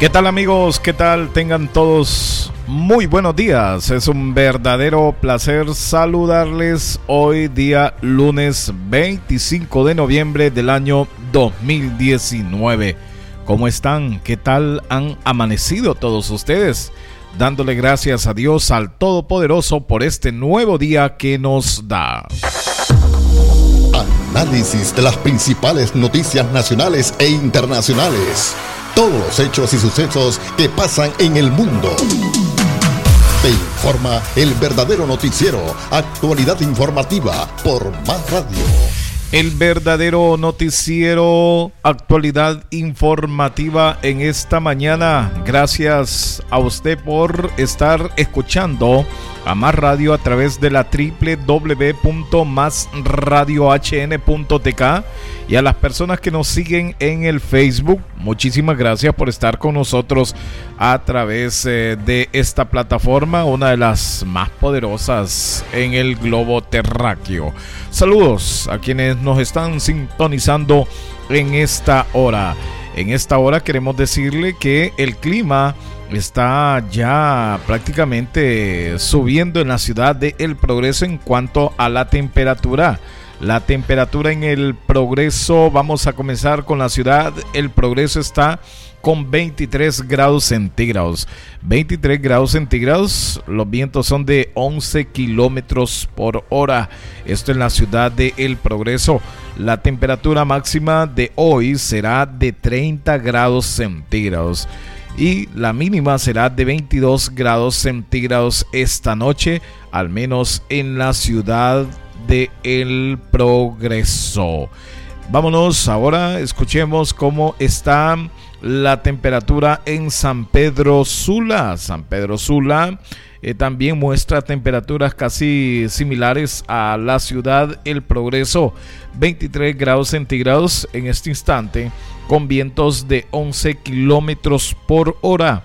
¿Qué tal amigos? ¿Qué tal? Tengan todos muy buenos días. Es un verdadero placer saludarles hoy día lunes 25 de noviembre del año 2019. ¿Cómo están? ¿Qué tal han amanecido todos ustedes? Dándole gracias a Dios al Todopoderoso por este nuevo día que nos da. Análisis de las principales noticias nacionales e internacionales todos los hechos y sucesos que pasan en el mundo. Te informa el verdadero noticiero, actualidad informativa por Más Radio. El verdadero noticiero, actualidad informativa en esta mañana. Gracias a usted por estar escuchando a Más Radio a través de la www.másradiohn.tk y a las personas que nos siguen en el Facebook. Muchísimas gracias por estar con nosotros a través eh, de esta plataforma, una de las más poderosas en el globo terráqueo. Saludos a quienes nos están sintonizando en esta hora. En esta hora queremos decirle que el clima está ya prácticamente subiendo en la ciudad de El Progreso en cuanto a la temperatura. La temperatura en El Progreso, vamos a comenzar con la ciudad. El Progreso está con 23 grados centígrados. 23 grados centígrados, los vientos son de 11 kilómetros por hora. Esto en la ciudad de El Progreso. La temperatura máxima de hoy será de 30 grados centígrados y la mínima será de 22 grados centígrados esta noche, al menos en la ciudad de El Progreso. Vámonos ahora, escuchemos cómo está la temperatura en San Pedro Sula. San Pedro Sula eh, también muestra temperaturas casi similares a la ciudad El Progreso, 23 grados centígrados en este instante, con vientos de 11 kilómetros por hora.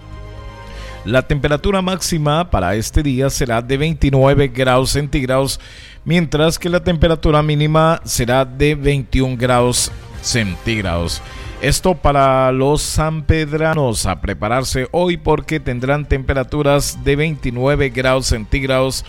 La temperatura máxima para este día será de 29 grados centígrados, mientras que la temperatura mínima será de 21 grados centígrados. Esto para los sanpedranos a prepararse hoy porque tendrán temperaturas de 29 grados centígrados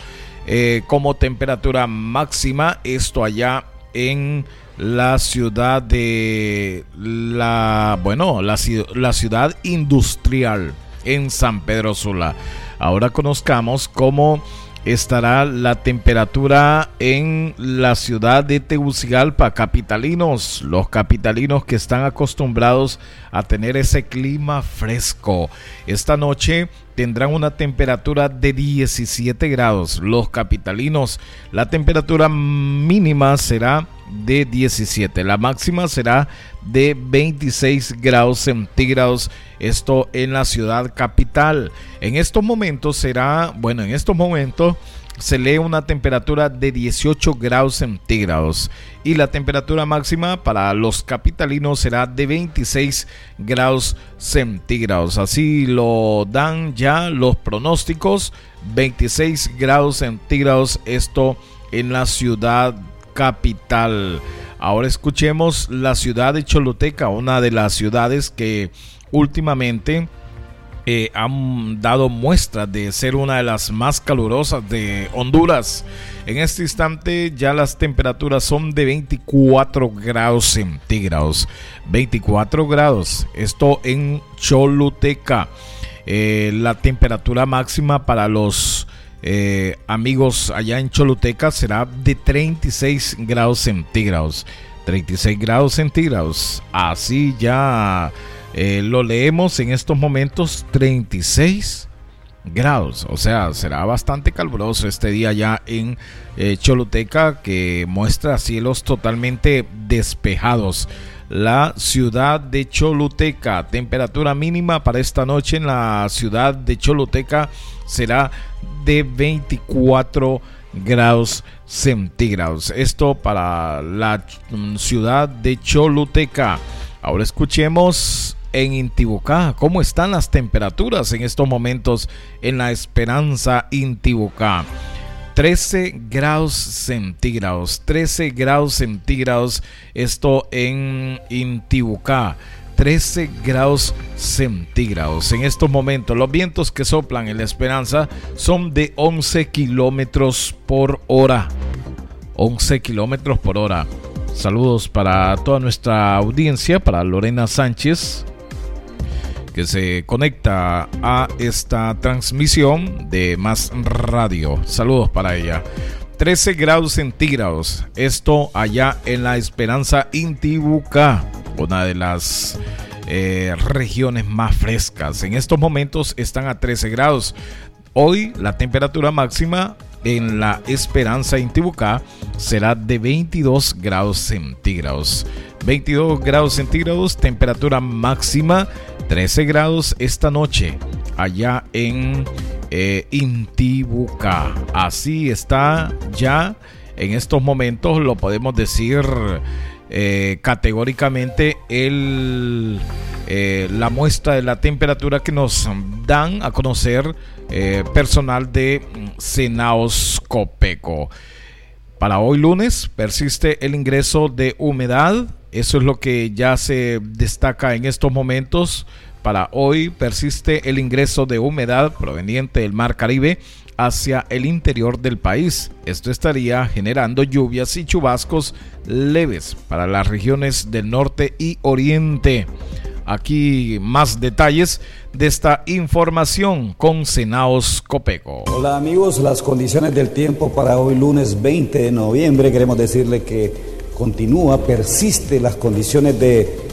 eh, como temperatura máxima. Esto allá en la ciudad de la, bueno, la, la ciudad industrial en San Pedro Sula. Ahora conozcamos cómo estará la temperatura en la ciudad de Tegucigalpa. Capitalinos, los capitalinos que están acostumbrados a tener ese clima fresco. Esta noche tendrán una temperatura de 17 grados. Los capitalinos, la temperatura mínima será de 17. La máxima será de 26 grados centígrados. Esto en la ciudad capital. En estos momentos será, bueno, en estos momentos se lee una temperatura de 18 grados centígrados y la temperatura máxima para los capitalinos será de 26 grados centígrados. Así lo dan ya los pronósticos. 26 grados centígrados esto en la ciudad capital. Ahora escuchemos la ciudad de Choluteca, una de las ciudades que últimamente eh, han dado muestra de ser una de las más calurosas de Honduras. En este instante ya las temperaturas son de 24 grados centígrados. 24 grados. Esto en Choluteca. Eh, la temperatura máxima para los eh, amigos allá en Choluteca será de 36 grados centígrados. 36 grados centígrados. Así ya eh, lo leemos en estos momentos 36 grados. O sea, será bastante caluroso este día ya en eh, Choluteca que muestra cielos totalmente despejados. La ciudad de Choluteca, temperatura mínima para esta noche en la ciudad de Choluteca será de 24 grados centígrados. Esto para la mm, ciudad de Choluteca. Ahora escuchemos en Intibucá cómo están las temperaturas en estos momentos en la Esperanza Intibucá. 13 grados centígrados, 13 grados centígrados, esto en Intibucá. 13 grados centígrados. En estos momentos, los vientos que soplan en la esperanza son de 11 kilómetros por hora. 11 kilómetros por hora. Saludos para toda nuestra audiencia, para Lorena Sánchez, que se conecta a esta transmisión de Más Radio. Saludos para ella. 13 grados centígrados. Esto allá en la Esperanza Intibucá, una de las eh, regiones más frescas. En estos momentos están a 13 grados. Hoy la temperatura máxima en la Esperanza Intibucá será de 22 grados centígrados. 22 grados centígrados, temperatura máxima 13 grados esta noche allá en eh, Intibucá. Así está ya en estos momentos, lo podemos decir eh, categóricamente, el, eh, la muestra de la temperatura que nos dan a conocer eh, personal de Senaos Copeco. Para hoy lunes persiste el ingreso de humedad, eso es lo que ya se destaca en estos momentos. Para hoy persiste el ingreso de humedad proveniente del Mar Caribe hacia el interior del país. Esto estaría generando lluvias y chubascos leves para las regiones del norte y oriente. Aquí más detalles de esta información con Senaos Copeco. Hola amigos, las condiciones del tiempo para hoy lunes 20 de noviembre, queremos decirle que continúa, persiste las condiciones de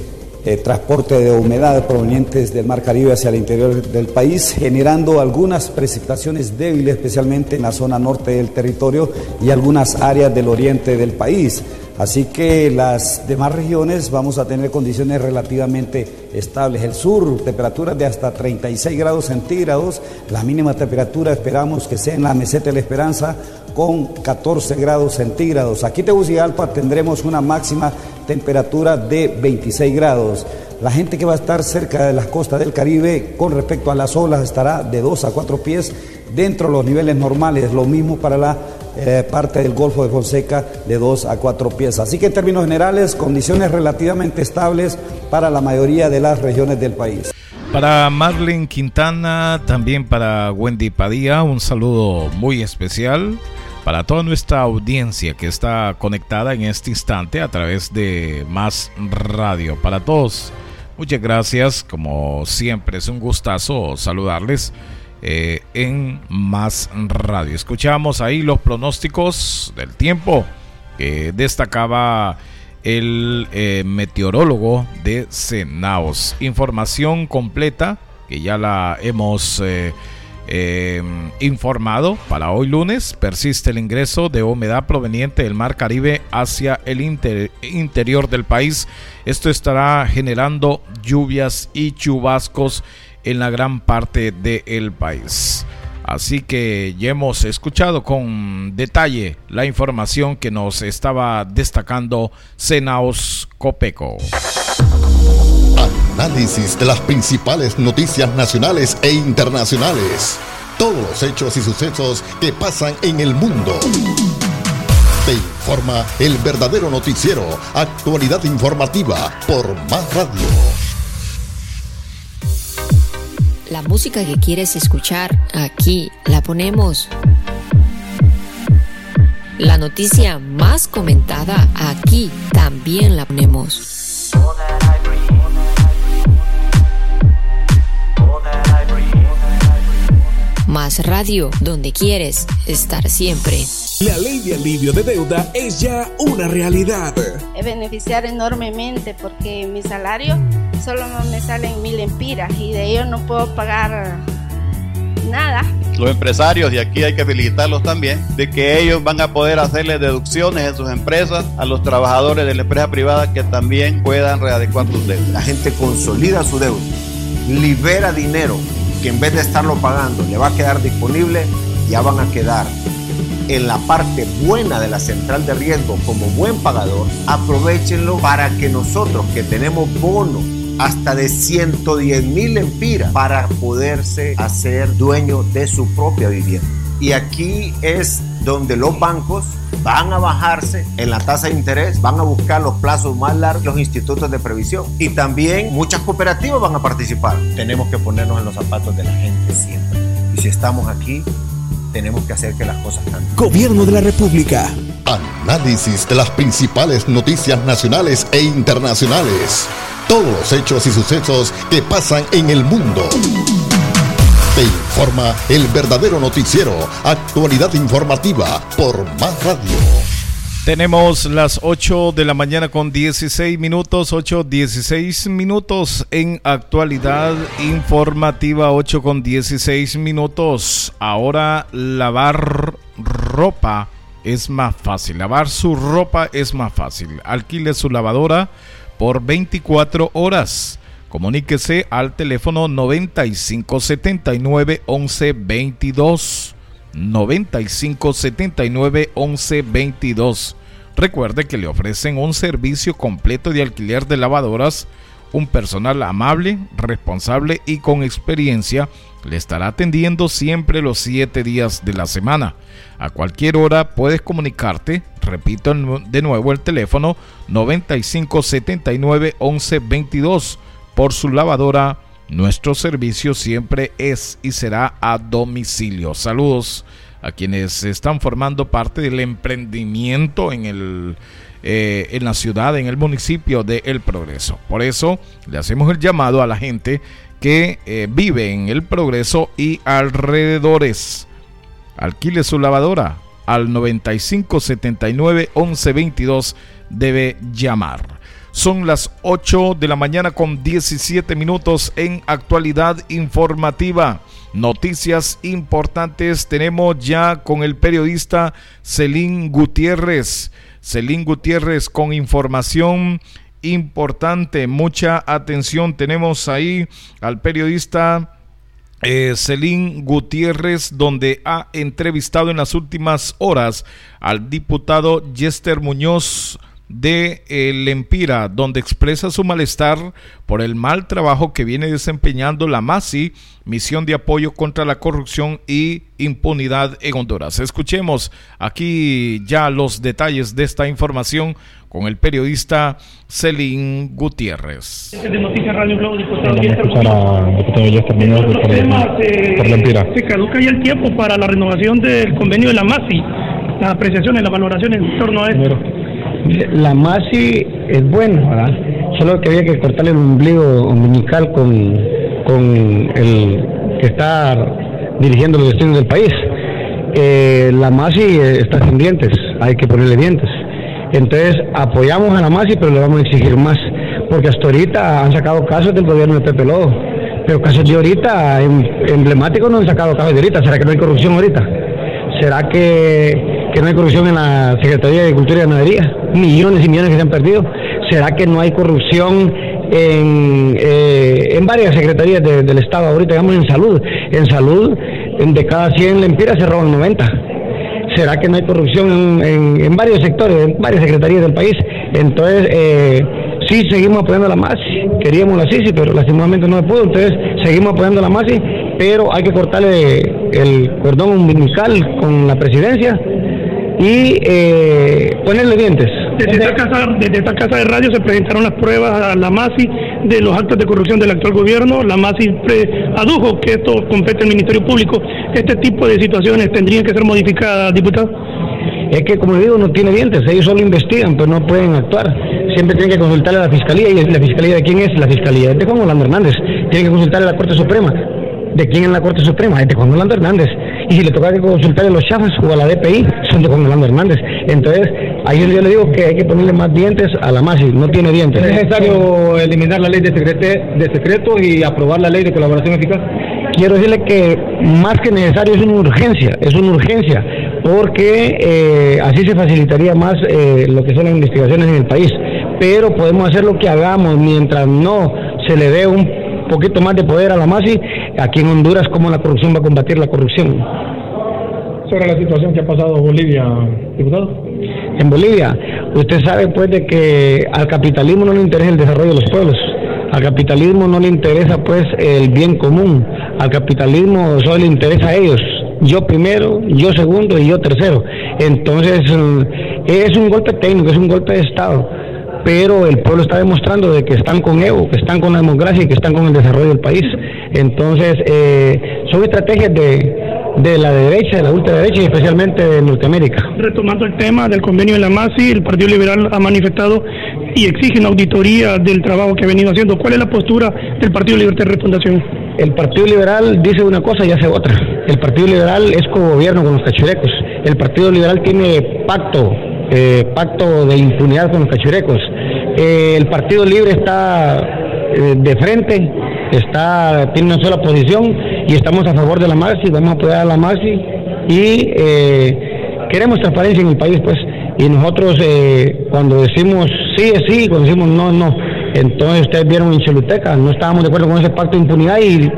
transporte de humedad provenientes del Mar Caribe hacia el interior del país, generando algunas precipitaciones débiles, especialmente en la zona norte del territorio y algunas áreas del oriente del país. Así que las demás regiones vamos a tener condiciones relativamente estables. El sur, temperaturas de hasta 36 grados centígrados. La mínima temperatura esperamos que sea en la meseta de la Esperanza con 14 grados centígrados. Aquí en Tegucigalpa tendremos una máxima temperatura de 26 grados. La gente que va a estar cerca de las costas del Caribe con respecto a las olas estará de 2 a 4 pies dentro de los niveles normales. Lo mismo para la eh, parte del Golfo de Fonseca de 2 a 4 pies. Así que en términos generales, condiciones relativamente estables para la mayoría de las regiones del país. Para Marlene Quintana, también para Wendy Padilla, un saludo muy especial para toda nuestra audiencia que está conectada en este instante a través de Más Radio. Para todos, muchas gracias. Como siempre, es un gustazo saludarles eh, en Más Radio. Escuchamos ahí los pronósticos del tiempo que destacaba el eh, meteorólogo de Senaos. Información completa que ya la hemos eh, informado para hoy lunes. Persiste el ingreso de humedad proveniente del Mar Caribe hacia el interior del país. Esto estará generando lluvias y chubascos en la gran parte del país. Así que ya hemos escuchado con detalle la información que nos estaba destacando Senaos Copeco. Análisis de las principales noticias nacionales e internacionales. Todos los hechos y sucesos que pasan en el mundo. Te informa el verdadero noticiero, actualidad informativa por Más Radio. La música que quieres escuchar, aquí la ponemos. La noticia más comentada, aquí también la ponemos. Más radio, donde quieres estar siempre. La ley de alivio de deuda es ya una realidad. Beneficiar enormemente porque mi salario solo me salen mil empiras y de ellos no puedo pagar nada. Los empresarios, y aquí hay que felicitarlos también, de que ellos van a poder hacerle deducciones en sus empresas a los trabajadores de la empresa privada que también puedan readecuar sus deudas. La gente consolida su deuda, libera dinero que en vez de estarlo pagando le va a quedar disponible, ya van a quedar en la parte buena de la central de riesgo como buen pagador, aprovechenlo para que nosotros que tenemos bonos hasta de 110 mil empiras para poderse hacer dueño de su propia vivienda. Y aquí es donde los bancos van a bajarse en la tasa de interés, van a buscar los plazos más largos los institutos de previsión y también muchas cooperativas van a participar. Tenemos que ponernos en los zapatos de la gente siempre. Y si estamos aquí, tenemos que hacer que las cosas cambien. Gobierno de la República. Análisis de las principales noticias nacionales e internacionales. Todos los hechos y sucesos que pasan en el mundo. Te informa el verdadero noticiero. Actualidad informativa por Más Radio. Tenemos las 8 de la mañana con 16 minutos, 8, 16 minutos en actualidad informativa, 8 con 16 minutos. Ahora lavar ropa es más fácil, lavar su ropa es más fácil. Alquile su lavadora por 24 horas. Comuníquese al teléfono 9579 1122. 9579 1122. Recuerde que le ofrecen un servicio completo de alquiler de lavadoras. Un personal amable, responsable y con experiencia le estará atendiendo siempre los 7 días de la semana. A cualquier hora puedes comunicarte, repito de nuevo el teléfono 9579 1122 por su lavadora. Nuestro servicio siempre es y será a domicilio. Saludos a quienes están formando parte del emprendimiento en el eh, en la ciudad, en el municipio de El Progreso. Por eso le hacemos el llamado a la gente que eh, vive en El Progreso y alrededores. Alquile su lavadora al 9579 1122 debe llamar. Son las 8 de la mañana con 17 minutos en actualidad informativa. Noticias importantes tenemos ya con el periodista Celín Gutiérrez. Celín Gutiérrez con información importante. Mucha atención. Tenemos ahí al periodista eh, Celín Gutiérrez, donde ha entrevistado en las últimas horas al diputado Yester Muñoz de El Empira, donde expresa su malestar por el mal trabajo que viene desempeñando la MASI, Misión de Apoyo contra la Corrupción y Impunidad en Honduras. Escuchemos aquí ya los detalles de esta información con el periodista Celín Gutiérrez. De Noticias Radio Globo, diputado Se caduca ya el tiempo para la renovación del convenio de la MASI, las apreciaciones, las valoraciones en torno a esto. La MASI es buena. Solo que había que cortarle el ombligo ombilical con, con el que está dirigiendo los destinos del país. Eh, la MASI está sin dientes, hay que ponerle dientes. Entonces apoyamos a la MASI, pero le vamos a exigir más, porque hasta ahorita han sacado casos del gobierno de Pepe Lodo, pero casos de ahorita em, emblemáticos no han sacado casos de ahorita. ¿Será que no hay corrupción ahorita? ¿Será que que no hay corrupción en la Secretaría de Agricultura y Ganadería, millones y millones que se han perdido. ¿Será que no hay corrupción en, eh, varias secretarías del Estado ahorita, digamos en salud? En salud, de cada 100 lempiras se roban 90. ¿Será que no hay corrupción en, en, varios sectores, en varias secretarías del país? Entonces, eh, sí seguimos apoyando a la MASI, queríamos la CICI, pero lastimosamente no se pudo, entonces seguimos apoyando a la MASI, pero hay que cortarle el cordón umbilical con la presidencia y eh, ponerle dientes. Desde esta, casa, desde esta casa de radio se presentaron las pruebas a la MASI de los actos de corrupción del actual gobierno. La MASI adujo que esto compete al Ministerio Público. Este tipo de situaciones tendrían que ser modificadas, diputado. Es que, como digo, no tiene dientes. Ellos solo investigan, pero no pueden actuar. Siempre tienen que consultarle a la Fiscalía. ¿Y la Fiscalía de quién es? La Fiscalía de Juan Orlando Hernández. Tienen que consultarle a la Corte Suprema. ¿De quién es la Corte Suprema? Es de Juan Orlando Hernández. Y si le toca que consultar a los chafas o a la DPI, son de Juan Orlando Hernández. Entonces, ahí yo le digo que hay que ponerle más dientes a la MASI, no tiene dientes. ¿Es necesario eliminar la ley de, de secreto y aprobar la ley de colaboración eficaz? Quiero decirle que más que necesario es una urgencia, es una urgencia, porque eh, así se facilitaría más eh, lo que son las investigaciones en el país. Pero podemos hacer lo que hagamos mientras no se le dé un poquito más de poder a la MASI, aquí en Honduras, cómo la corrupción va a combatir la corrupción. Sobre la situación que ha pasado en Bolivia, diputado. En Bolivia, usted sabe pues de que al capitalismo no le interesa el desarrollo de los pueblos. Al capitalismo no le interesa pues el bien común. Al capitalismo solo le interesa a ellos yo primero, yo segundo y yo tercero. Entonces, es un golpe técnico, es un golpe de Estado pero el pueblo está demostrando de que están con Evo, que están con la democracia y que están con el desarrollo del país. Entonces, eh, son estrategias de, de la derecha, de la ultraderecha y especialmente de Norteamérica. Retomando el tema del convenio de la MASI, el Partido Liberal ha manifestado y exige una auditoría del trabajo que ha venido haciendo. ¿Cuál es la postura del Partido Libertad y Refundación? El Partido Liberal dice una cosa y hace otra. El Partido Liberal es co-gobierno con los cachurecos. El Partido Liberal tiene pacto, eh, pacto de impunidad con los cachurecos. Eh, el Partido Libre está eh, de frente, está tiene una sola posición y estamos a favor de la MASI, vamos a apoyar a la MASI y eh, queremos transparencia en el país, pues. Y nosotros cuando decimos sí es sí, cuando decimos no no, entonces ustedes vieron en Choluteca, no estábamos de acuerdo con ese pacto de impunidad y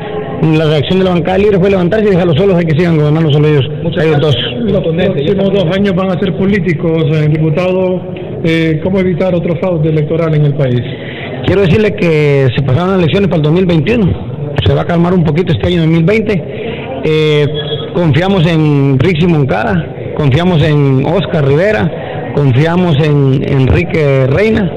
la reacción de la bancada libre fue levantarse y dejarlos solos, hay que sigan gobernando solo ellos, ellos dos. Los próximos dos años van a ser políticos, diputado eh, cómo evitar otro fraude electoral en el país. Quiero decirle que se pasaron las elecciones para el 2021, se va a calmar un poquito este año 2020. Eh, confiamos en Rixi Moncada, confiamos en Oscar Rivera, confiamos en Enrique Reina.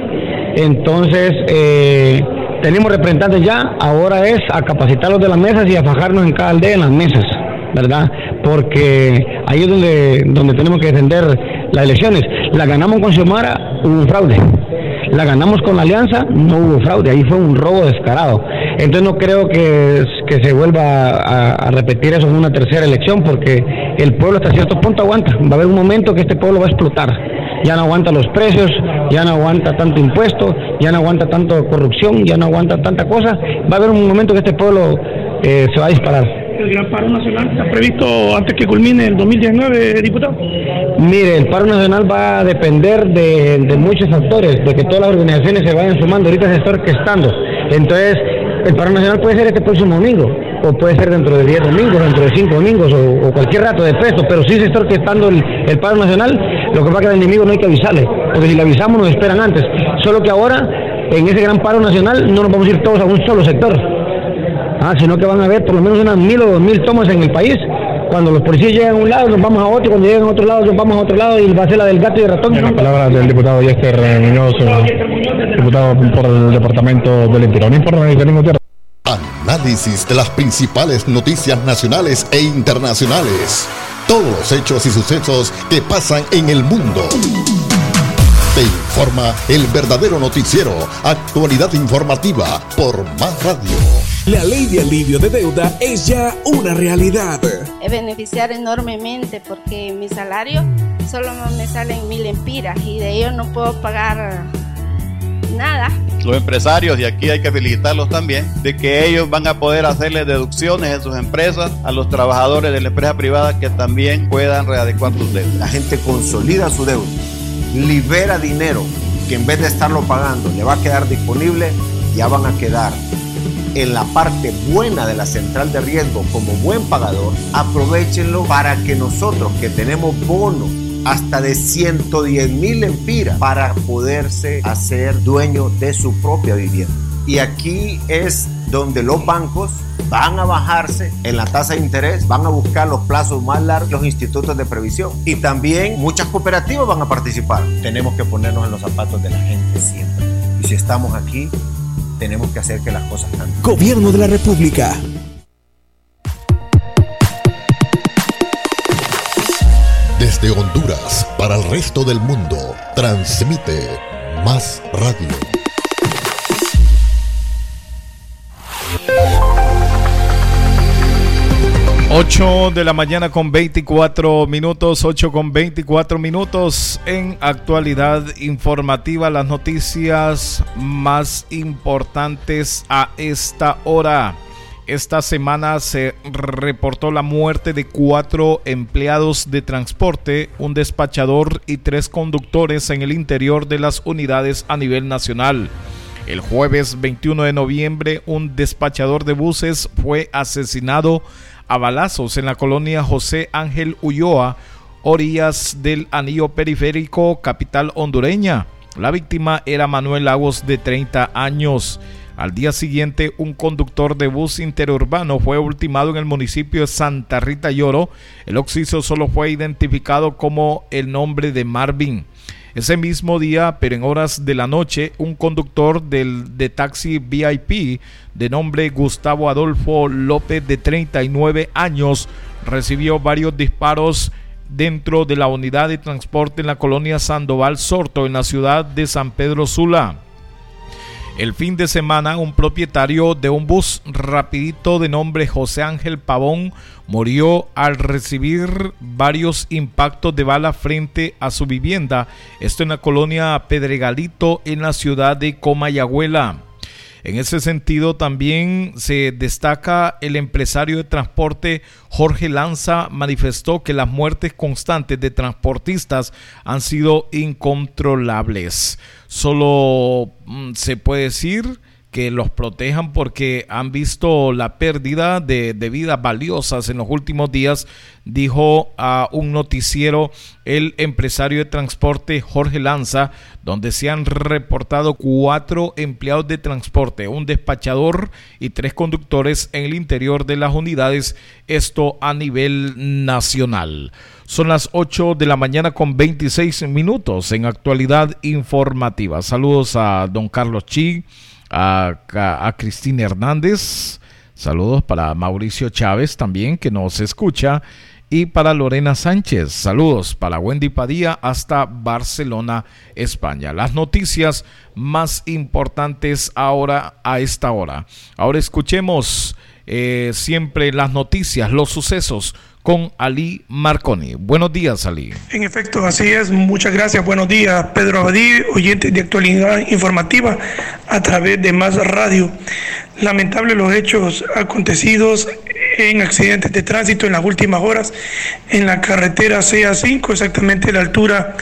Entonces, eh, tenemos representantes ya, ahora es a capacitarlos de las mesas y a fajarnos en cada aldea en las mesas, ¿verdad? Porque ahí es donde, donde tenemos que defender las elecciones. La ganamos con Xiomara, hubo un fraude. La ganamos con la Alianza, no hubo fraude, ahí fue un robo descarado. Entonces no creo que, que se vuelva a, repetir eso en una tercera elección, porque el pueblo hasta cierto punto aguanta. Va a haber un momento que este pueblo va a explotar. Ya no aguanta los precios, ya no aguanta tanto impuesto, ya no aguanta tanto corrupción, ya no aguanta tanta cosa. Va a haber un momento que este pueblo eh, se va a disparar el gran paro nacional está previsto antes que culmine el 2019, diputado? Mire, el paro nacional va a depender de, muchos factores, de que todas las organizaciones se vayan sumando. Ahorita se está orquestando. Entonces, el paro nacional puede ser este próximo domingo, o puede ser dentro de 10 domingos, dentro de 5 domingos, o, cualquier rato de peso, pero sí se está orquestando el, paro nacional. Lo que pasa que al enemigo no hay que avisarle, porque si le avisamos nos esperan antes. Solo que ahora, en ese gran paro nacional, no nos vamos a ir todos a un solo sector ah, sino que van a haber por lo menos unas mil o dos mil tomas en el país. Cuando los policías llegan a un lado, nos vamos a otro, cuando llegan a otro lado, nos vamos a otro lado y va a ser la del gato y el ratón. La palabra del diputado Yester Muñoz, diputado por el departamento del Interior. No importa, ningún Análisis de las principales noticias nacionales e internacionales. Todos los hechos y sucesos que pasan en el mundo. Te informa el verdadero noticiero, actualidad informativa por Más Radio. La ley de alivio de deuda es ya una realidad. Es beneficiar enormemente porque mi salario solo me salen mil empiras y de ellos no puedo pagar nada. Los empresarios, y aquí hay que felicitarlos también, de que ellos van a poder hacerle deducciones en sus empresas a los trabajadores de la empresa privada que también puedan readecuar sus deudas. La gente consolida su deuda libera dinero que en vez de estarlo pagando le va a quedar disponible, ya van a quedar en la parte buena de la central de riesgo como buen pagador, aprovechenlo para que nosotros que tenemos bono hasta de 110 mil empiras para poderse hacer dueño de su propia vivienda. Y aquí es donde los bancos van a bajarse en la tasa de interés, van a buscar los plazos más largos, los institutos de previsión. Y también muchas cooperativas van a participar. Tenemos que ponernos en los zapatos de la gente siempre. Y si estamos aquí, tenemos que hacer que las cosas cambien. Gobierno de la República. Desde Honduras para el resto del mundo, transmite Más Radio 8 de la mañana con 24 minutos, 8 con 24 minutos en actualidad informativa, las noticias más importantes a esta hora. Esta semana se reportó la muerte de cuatro empleados de transporte, un despachador y tres conductores en el interior de las unidades a nivel nacional. El jueves 21 de noviembre, un despachador de buses fue asesinado a balazos en la colonia José Ángel Ulloa, orillas del anillo periférico capital hondureña. La víctima era Manuel Lagos de 30 años. Al día siguiente, un conductor de bus interurbano fue ultimado en el municipio de Santa Rita Lloro. El occiso solo fue identificado como el nombre de Marvin. Ese mismo día, pero en horas de la noche, un conductor del, de taxi VIP de nombre Gustavo Adolfo López de 39 años recibió varios disparos dentro de la unidad de transporte en la colonia Sandoval Sorto en la ciudad de San Pedro Sula. El fin de semana, un propietario de un bus rapidito de nombre José Ángel Pavón murió al recibir varios impactos de bala frente a su vivienda. Esto en la colonia Pedregalito en la ciudad de Comayagüela. En ese sentido, también se destaca el empresario de transporte Jorge Lanza manifestó que las muertes constantes de transportistas han sido incontrolables. Solo mm, se puede decir que los protejan porque han visto la pérdida de, vidas valiosas en los últimos días, dijo a un noticiero el empresario de transporte Jorge Lanza, donde se han reportado cuatro empleados de transporte, un despachador y tres conductores en el interior de las unidades, esto a nivel nacional. Son las 8 de la mañana con 26 minutos en actualidad informativa. Saludos a don Carlos Chi a, Cristina Hernández. Saludos para Mauricio Chávez también que nos escucha. Y para Lorena Sánchez, saludos para Wendy Padilla hasta Barcelona, España. Las noticias más importantes ahora a esta hora. Ahora escuchemos eh, siempre las noticias, los sucesos con Ali Marconi. Buenos días, Ali. En efecto, así es. Muchas gracias. Buenos días, Pedro Abadí, oyentes de actualidad informativa a través de Más Radio. Lamentable los hechos acontecidos en accidentes de tránsito en las últimas horas en la carretera CA5, exactamente a la altura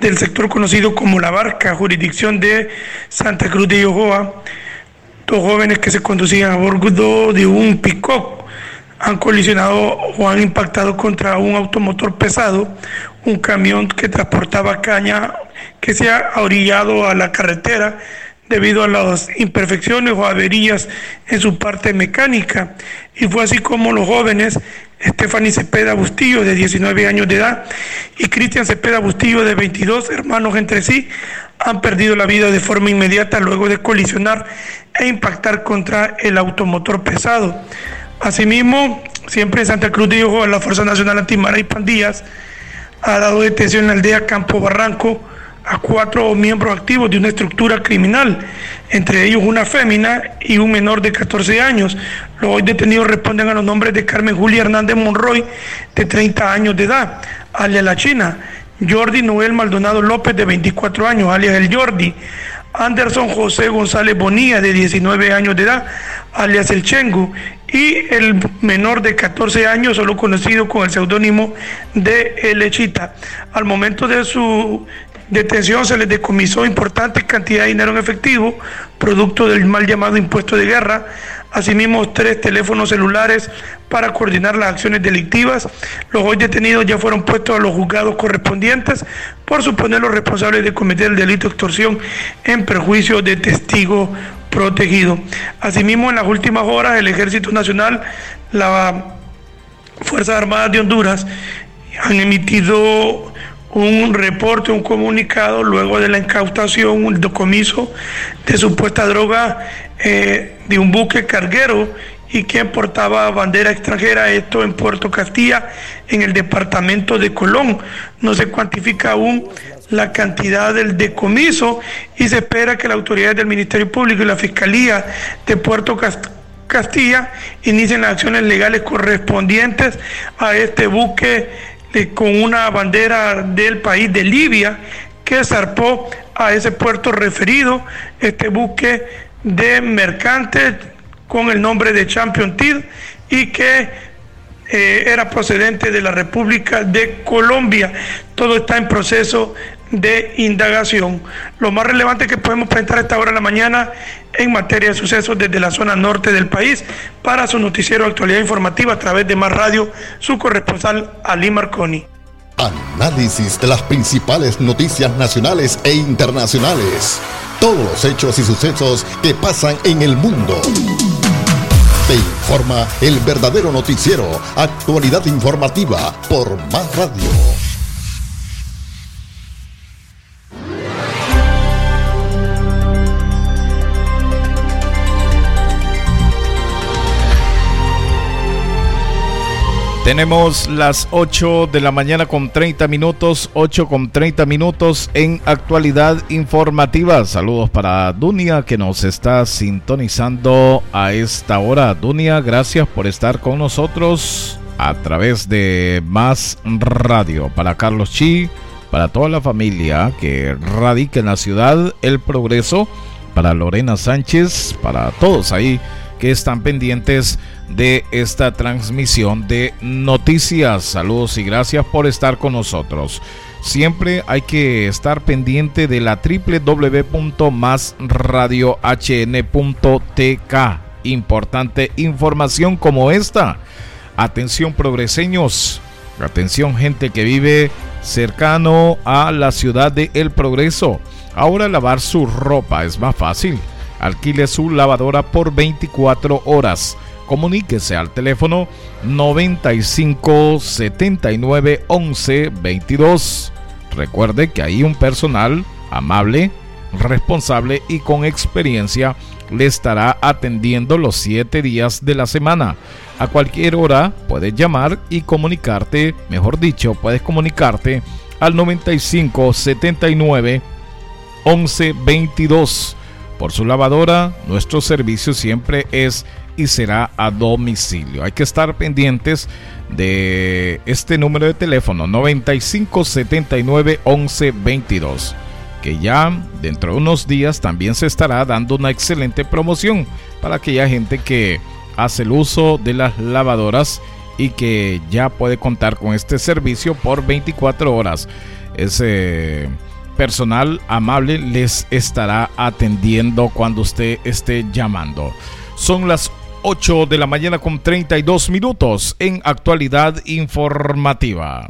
del sector conocido como La Barca, jurisdicción de Santa Cruz de Yojoa. Dos jóvenes que se conducían a bordo de un pick-up han colisionado o han impactado contra un automotor pesado, un camión que transportaba caña que se ha orillado a la carretera debido a las imperfecciones o averías en su parte mecánica. Y fue así como los jóvenes Stephanie Cepeda Bustillo, de 19 años de edad, y Cristian Cepeda Bustillo, de 22, hermanos entre sí, han perdido la vida de forma inmediata luego de colisionar e impactar contra el automotor pesado. Asimismo, siempre Santa Cruz de Ojo, la Fuerza Nacional Antimara y Pandillas ha dado detención en la aldea Campo Barranco a cuatro miembros activos de una estructura criminal, entre ellos una fémina y un menor de 14 años. Los hoy detenidos responden a los nombres de Carmen Julia Hernández Monroy, de 30 años de edad, alias La China, Jordi Noel Maldonado López, de 24 años, alias El Jordi, Anderson José González Bonilla, de 19 años de edad, alias El Chengu, y el menor de 14 años, solo conocido con el seudónimo de El. Al momento de su detención se les decomisó importante cantidad de dinero en efectivo, producto del mal llamado impuesto de guerra, asimismo tres teléfonos celulares para coordinar las acciones delictivas. Los hoy detenidos ya fueron puestos a los juzgados correspondientes por suponer los responsables de cometer el delito de extorsión en perjuicio de testigo protegido. Asimismo, en las últimas horas, el Ejército Nacional, la Fuerzas Armadas de Honduras han emitido un reporte, un comunicado luego de la incautación, un decomiso de supuesta droga eh, de un buque carguero y que portaba bandera extranjera, esto en Puerto Castilla, en el departamento de Colón. No se cuantifica aún la cantidad del decomiso y se espera que las autoridades del Ministerio Público y la Fiscalía de Puerto Castilla inicien las acciones legales correspondientes a este buque con una bandera del país de Libia que zarpó a ese puerto referido, este buque de mercantes con el nombre de Champion Tid y que eh, era procedente de la República de Colombia. Todo está en proceso de indagación. Lo más relevante que podemos presentar a esta hora de la mañana en materia de sucesos desde la zona norte del país para su noticiero Actualidad Informativa a través de Más Radio, su corresponsal Ali Marconi. Análisis de las principales noticias nacionales e internacionales. todos los hechos y sucesos que pasan en el mundo. Te informa el verdadero noticiero, actualidad informativa por Más Radio. Tenemos las 8 de la mañana con 30 minutos, 8 con 30 minutos en actualidad informativa. Saludos para Dunia que nos está sintonizando a esta hora. Dunia, gracias por estar con nosotros a través de Más Radio. Para Carlos Chi, para toda la familia que radica en la ciudad El Progreso, para Lorena Sánchez, para todos ahí que están pendientes de esta transmisión de noticias. Saludos y gracias por estar con nosotros. Siempre hay que estar pendiente de la www.masradiohn.tk. Importante información como esta. Atención progreseños. Atención gente que vive cercano a la ciudad de El Progreso. Ahora lavar su ropa es más fácil Alquile su lavadora por 24 horas. Comuníquese al teléfono 95 79 11 22. Recuerde que hay un personal amable, responsable y con experiencia le estará atendiendo los 7 días de la semana. A cualquier hora puedes llamar y comunicarte, mejor dicho, puedes comunicarte al 95 79 11 22 por su lavadora, nuestro servicio siempre es y será a domicilio. Hay que estar pendientes de este número de teléfono 95 79 11 22 que ya dentro de unos días también se estará dando una excelente promoción para aquella gente que hace el uso de las lavadoras y que ya puede contar con este servicio por 24 horas. Ese personal amable les estará atendiendo cuando usted esté llamando. Son las 8 de la mañana con 32 minutos en actualidad informativa.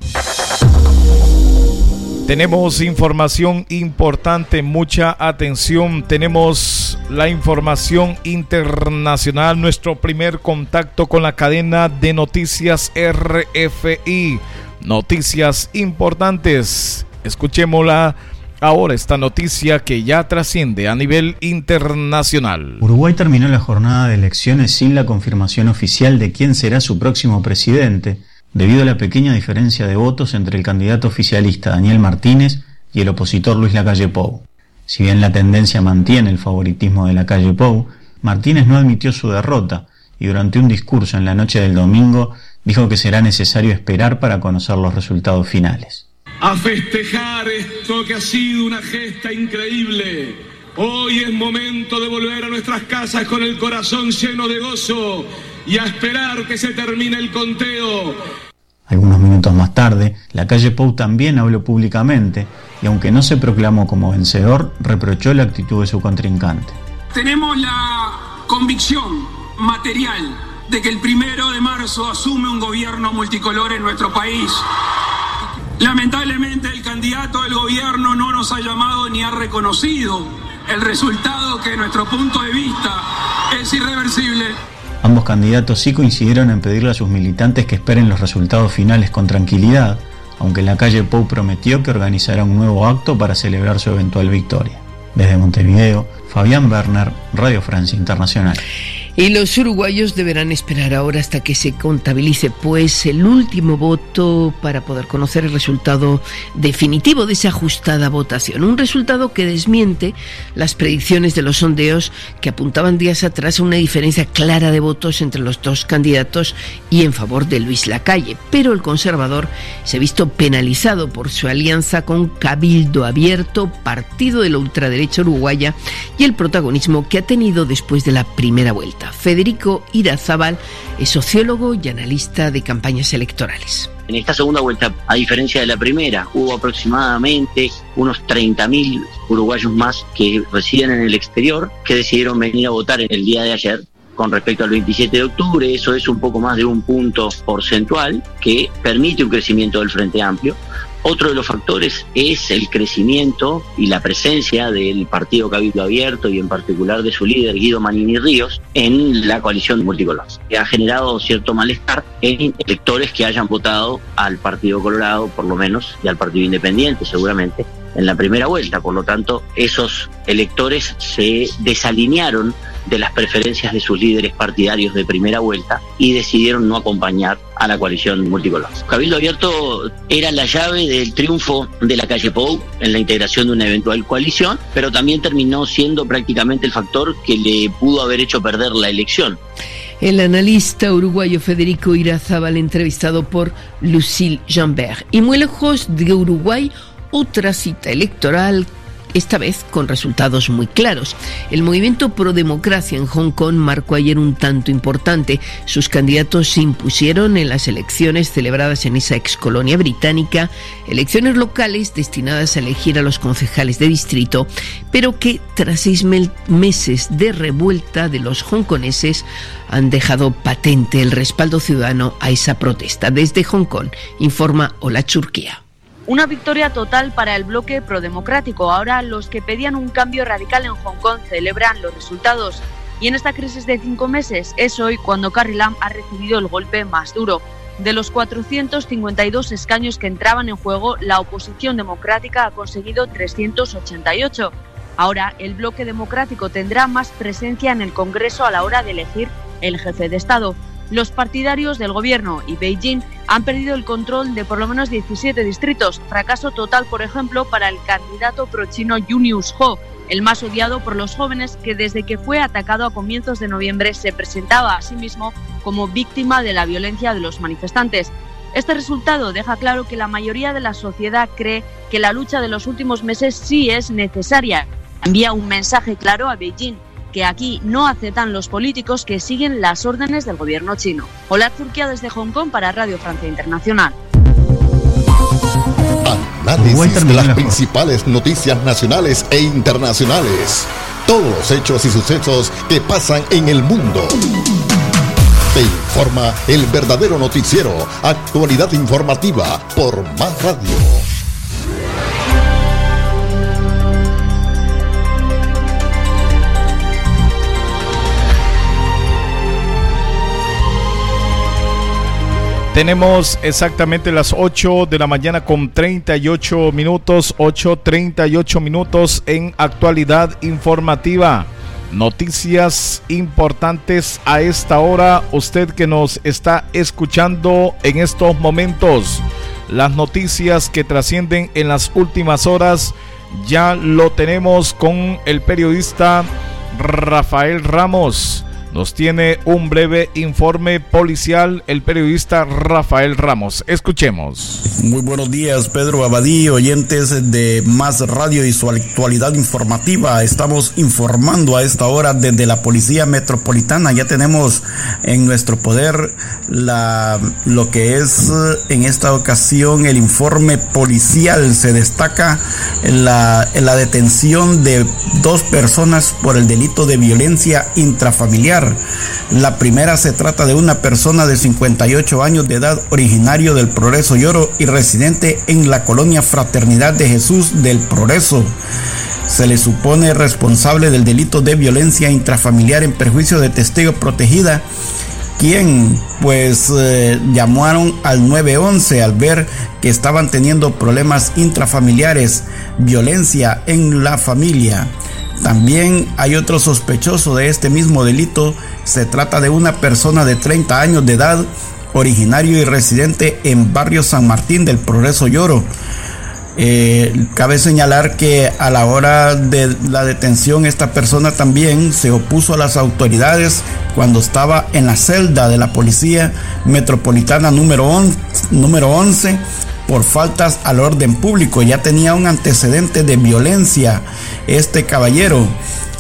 Tenemos información importante, mucha atención. Tenemos la información internacional, nuestro primer contacto con la cadena de noticias RFI. Noticias importantes. Escuchémosla Ahora esta noticia que ya trasciende a nivel internacional. Uruguay terminó la jornada de elecciones sin la confirmación oficial de quién será su próximo presidente, debido a la pequeña diferencia de votos entre el candidato oficialista Daniel Martínez y el opositor Luis Lacalle Pou. Si bien la tendencia mantiene el favoritismo de Lacalle Pou, Martínez no admitió su derrota y durante un discurso en la noche del domingo dijo que será necesario esperar para conocer los resultados finales a festejar esto que ha sido una gesta increíble. Hoy es momento de volver a nuestras casas con el corazón lleno de gozo y a esperar que se termine el conteo. Algunos minutos más tarde, la calle Pou también habló públicamente y aunque no se proclamó como vencedor, reprochó la actitud de su contrincante. Tenemos la convicción material de que el primero de marzo asume un gobierno multicolor en nuestro país Lamentablemente el candidato del gobierno no nos ha llamado ni ha reconocido el resultado que nuestro punto de vista es irreversible. Ambos candidatos sí coincidieron en pedirle a sus militantes que esperen los resultados finales con tranquilidad, aunque la calle Pou prometió que organizará un nuevo acto para celebrar su eventual victoria. Desde Montevideo, Fabián Werner, Radio Francia Internacional. Y los uruguayos deberán esperar ahora hasta que se contabilice pues el último voto para poder conocer el resultado definitivo de esa ajustada votación. Un resultado que desmiente las predicciones de los sondeos que apuntaban días atrás a una diferencia clara de votos entre los dos candidatos y en favor de Luis Lacalle. Pero el conservador se ha visto penalizado por su alianza con Cabildo Abierto, partido de la ultraderecha uruguaya, y el protagonismo que ha tenido después de la primera vuelta. Federico Irazábal es sociólogo y analista de campañas electorales. En esta segunda vuelta, a diferencia de la primera, hubo aproximadamente unos 30.000 uruguayos más que residen en el exterior que decidieron venir a votar en el día de ayer con respecto al 27 de octubre. Eso es un poco más de un punto porcentual que permite un crecimiento del Frente Amplio Otro de los factores es el crecimiento y la presencia del Partido Cabildo Abierto y en particular de su líder Guido Manini Ríos en la coalición multicolor, que ha generado cierto malestar en electores que hayan votado al Partido Colorado, por lo menos, y al Partido Independiente seguramente, en la primera vuelta. Por lo tanto, esos electores se desalinearon de las preferencias de sus líderes partidarios de primera vuelta y decidieron no acompañar a la coalición multicolor. Cabildo Abierto era la llave del triunfo de la calle Pou en la integración de una eventual coalición, pero también terminó siendo prácticamente el factor que le pudo haber hecho perder la elección. El analista uruguayo Federico Irazábal entrevistado por Lucille Jambert. Y muy lejos de Uruguay, otra cita electoral esta vez con resultados muy claros. El movimiento pro democracia en Hong Kong marcó ayer un tanto importante. Sus candidatos se impusieron en las elecciones celebradas en esa ex colonia británica, elecciones locales destinadas a elegir a los concejales de distrito, pero que tras seis meses de revuelta de los hongkoneses han dejado patente el respaldo ciudadano a esa protesta. Desde Hong Kong, informa Hola Turquía. Una victoria total para el bloque prodemocrático. Ahora los que pedían un cambio radical en Hong Kong celebran los resultados. Y en esta crisis de cinco meses es hoy cuando Carrie Lam ha recibido el golpe más duro. De los 452 escaños que entraban en juego, la oposición democrática ha conseguido 388. Ahora el bloque democrático tendrá más presencia en el Congreso a la hora de elegir el jefe de Estado. Los partidarios del gobierno y Beijing han perdido el control de por lo menos 17 distritos. Fracaso total, por ejemplo, para el candidato pro-chino Junius Ho, el más odiado por los jóvenes que desde que fue atacado a comienzos de noviembre se presentaba a sí mismo como víctima de la violencia de los manifestantes. Este resultado deja claro que la mayoría de la sociedad cree que la lucha de los últimos meses sí es necesaria. Envía un mensaje claro a Beijing que aquí no aceptan los políticos que siguen las órdenes del gobierno chino. Hola Turquía desde Hong Kong para Radio Francia Internacional. Análisis de las principales noticias nacionales e internacionales. Todos los hechos y sucesos que pasan en el mundo. Te informa el verdadero noticiero, actualidad informativa por Más Radio. Tenemos exactamente las 8 de la mañana con 38 minutos, 8.38 minutos en actualidad informativa. Noticias importantes a esta hora, usted que nos está escuchando en estos momentos. Las noticias que trascienden en las últimas horas ya lo tenemos con el periodista Rafael Ramos. Nos tiene un breve informe policial el periodista Rafael Ramos. Escuchemos. Muy buenos días, Pedro Abadí, oyentes de Más Radio y su actualidad informativa. Estamos informando a esta hora desde la Policía Metropolitana. Ya tenemos en nuestro poder lo que es en esta ocasión el informe policial. Se destaca la, la detención de dos personas por el delito de violencia intrafamiliar la primera se trata de una persona de 58 años de edad, originario del Progreso Lloro y residente en la colonia Fraternidad de Jesús del Progreso. Se le supone responsable del delito de violencia intrafamiliar en perjuicio de testigo protegida, quien pues eh, llamaron al 911 al ver que estaban teniendo problemas intrafamiliares, violencia en la familia. También hay otro sospechoso de este mismo delito. Se trata de una persona de 30 años de edad, originario y residente en barrio San Martín del Progreso Lloro. Eh, cabe señalar que a la hora de la detención esta persona también se opuso a las autoridades cuando estaba en la celda de la policía metropolitana número, número 11 por faltas al orden público. Ya tenía un antecedente de violencia este caballero.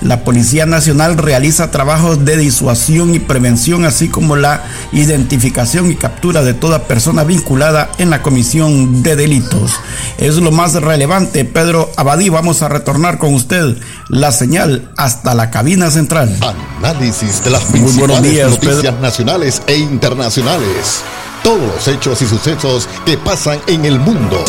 La Policía Nacional realiza trabajos de disuasión y prevención, así como la identificación y captura de toda persona vinculada en la comisión de delitos. Es lo más relevante. Pedro Abadí, vamos a retornar con usted la señal hasta la cabina central. Análisis de las principales noticias nacionales e internacionales todos los hechos y sucesos que pasan en el mundo.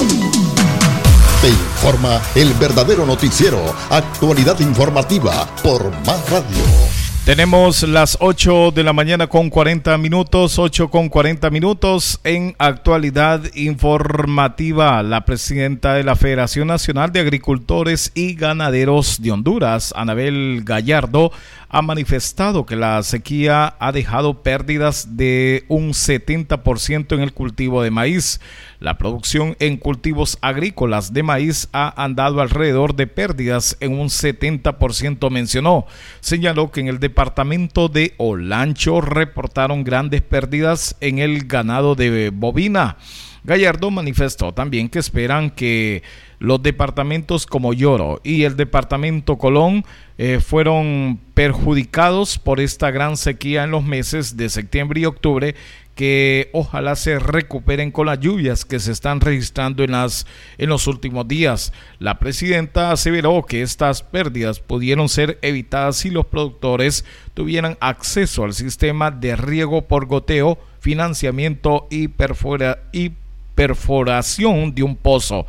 Te informa el verdadero noticiero, actualidad informativa por Más Radio. Tenemos las 8 de la mañana con 40 minutos, 8 con 40 minutos en actualidad informativa. La presidenta de la Federación Nacional de Agricultores y Ganaderos de Honduras, Anabel Gallardo, ha manifestado que la sequía ha dejado pérdidas de un 70% en el cultivo de maíz. La producción en cultivos agrícolas de maíz ha andado alrededor de pérdidas en un 70%, mencionó. Señaló que en el departamento de Olancho reportaron grandes pérdidas en el ganado de bovina. Gallardo manifestó también que esperan que los departamentos como Lloro y el departamento Colón eh, fueron perjudicados por esta gran sequía en los meses de septiembre y octubre que ojalá se recuperen con las lluvias que se están registrando en, las, en los últimos días. La presidenta aseveró que estas pérdidas pudieron ser evitadas si los productores tuvieran acceso al sistema de riego por goteo, financiamiento y, y perforación de un pozo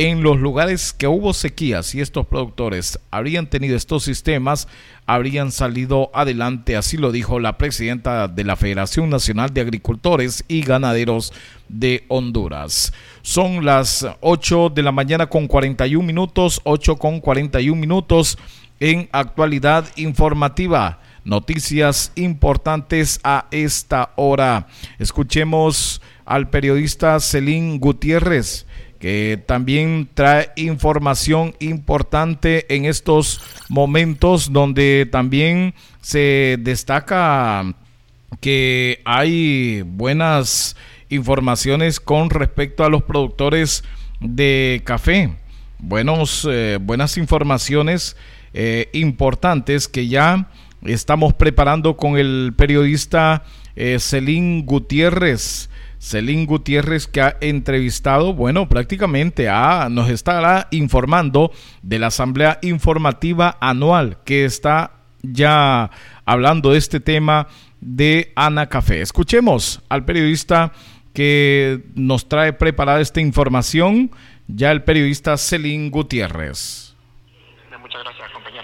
en los lugares que hubo sequías y estos productores habrían tenido estos sistemas, habrían salido adelante, así lo dijo la presidenta de la Federación Nacional de Agricultores y Ganaderos de Honduras. Son las 8 de la mañana con 41 minutos, 8 con 41 minutos en actualidad informativa. Noticias importantes a esta hora. Escuchemos al periodista Celín Gutiérrez que también trae información importante en estos momentos donde también se destaca que hay buenas informaciones con respecto a los productores de café. Buenos, eh, buenas informaciones eh, importantes que ya estamos preparando con el periodista eh, Celín Gutiérrez Celín Gutiérrez que ha entrevistado, bueno, prácticamente nos estará informando de la Asamblea Informativa Anual que está ya hablando de este tema de Ana Café. Escuchemos al periodista que nos trae preparada esta información, ya el periodista Celín Gutiérrez.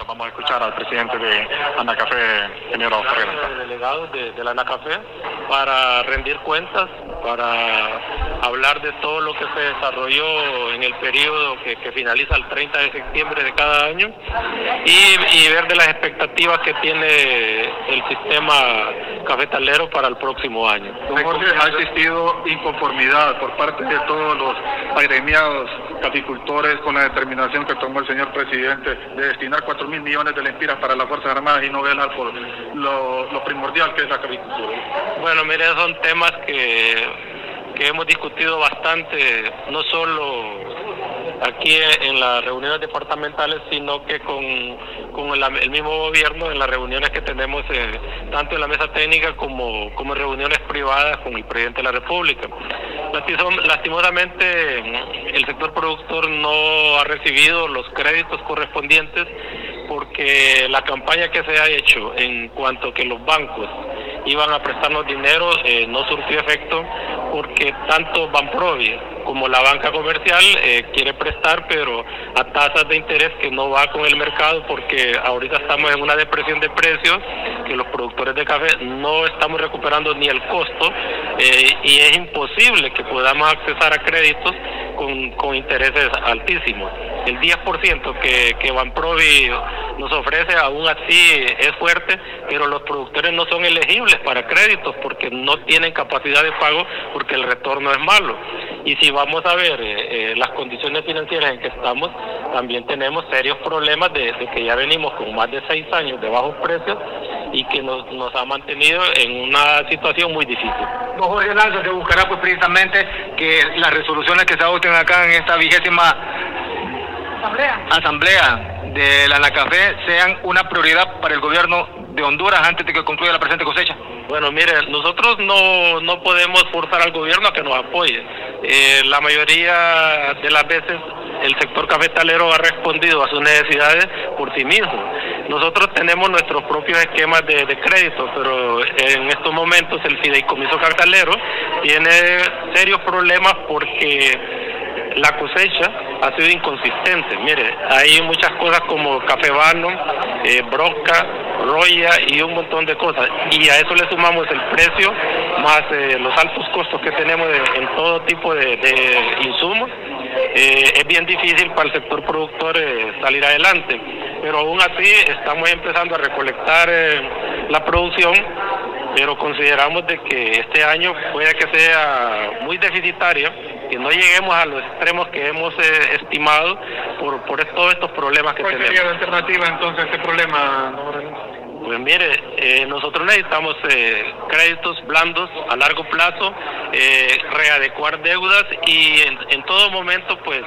Vamos a escuchar al presidente de Anacafé, señor Oscar Delegados de, de la Anacafé para rendir cuentas, para hablar de todo lo que se desarrolló en el periodo que, finaliza el 30 de septiembre de cada año y, ver de las expectativas que tiene el sistema cafetalero para el próximo año. ha existido inconformidad por parte de todos los agremiados caficultores con la determinación que tomó el señor presidente de destinar 4 mil millones de lempiras para las Fuerzas Armadas y no velar por lo, primordial que es la caficultura. Bueno, mire, son temas que, que hemos discutido bastante, no solo aquí en las reuniones departamentales, sino que con, el, mismo gobierno en las reuniones que tenemos eh, tanto en la mesa técnica como, como en reuniones privadas con el presidente de la República. Lastimosamente el sector productor no ha recibido los créditos correspondientes porque la campaña que se ha hecho en cuanto que los bancos iban a prestarnos dinero eh, no surtió efecto porque tanto Banprovi como la banca comercial eh, quiere prestar pero a tasas de interés que no va con el mercado porque ahorita estamos en una depresión de precios que los productores de café no estamos recuperando ni el costo eh, y es imposible que podamos accesar a créditos con, con intereses altísimos. El 10% que, que Banprovi nos ofrece aún así es fuerte, pero los productores no son elegibles para créditos porque no tienen capacidad de pago porque el retorno es malo. Y si vamos a ver eh, eh, las condiciones financieras en que estamos, también tenemos serios problemas de, que ya venimos con más de seis años de bajos precios y que nos, nos ha mantenido en una situación muy difícil. Don Jorge Lanza se buscará pues precisamente que las resoluciones que se adopten acá en esta vigésima asamblea, asamblea de la NACAFE sean una prioridad para el gobierno de Honduras antes de que concluya la presente cosecha? Bueno, mire, nosotros no, no podemos forzar al gobierno a que nos apoye. Eh, la mayoría de las veces el sector cafetalero ha respondido a sus necesidades por sí mismo. Nosotros tenemos nuestros propios esquemas de, de crédito, pero en estos momentos el fideicomiso cafetalero tiene serios problemas porque la cosecha ha sido inconsistente. Mire, hay muchas cosas como café vano, eh, broca, roya y un montón de cosas. Y a eso le sumamos el precio más eh, los altos costos que tenemos en todo tipo de, insumos. Eh, es bien difícil para el sector productor salir adelante, pero aún así estamos empezando a recolectar la producción pero consideramos de que este año puede que sea muy deficitario, que no lleguemos a los extremos que hemos eh, estimado por, por todos estos problemas que tenemos. ¿Cuál sería la alternativa entonces a este problema? Pues mire, eh, nosotros necesitamos eh, créditos blandos a largo plazo, readecuar deudas y en, en todo momento pues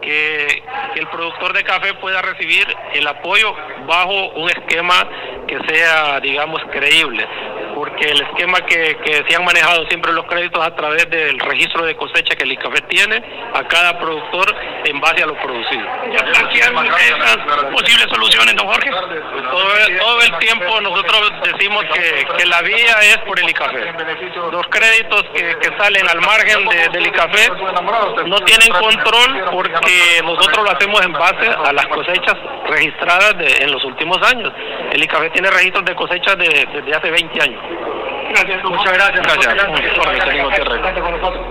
que, el productor de café pueda recibir el apoyo bajo un esquema que sea, digamos, creíble porque el esquema que, que se han manejado siempre los créditos a través del registro de cosecha que el ICAFE tiene a cada productor en base a lo producido. ¿Ya plantean esas posibles soluciones, don Jorge? Todo, el tiempo nosotros decimos que, que, la vía es por el ICAFE. Los créditos que, que salen al margen del ICAFE no tienen control porque nosotros lo hacemos en base a las cosechas registradas en los últimos años. El ICAFE tiene registros de cosechas de, desde hace 20 años. Gracias, muchas gracias. Gracias.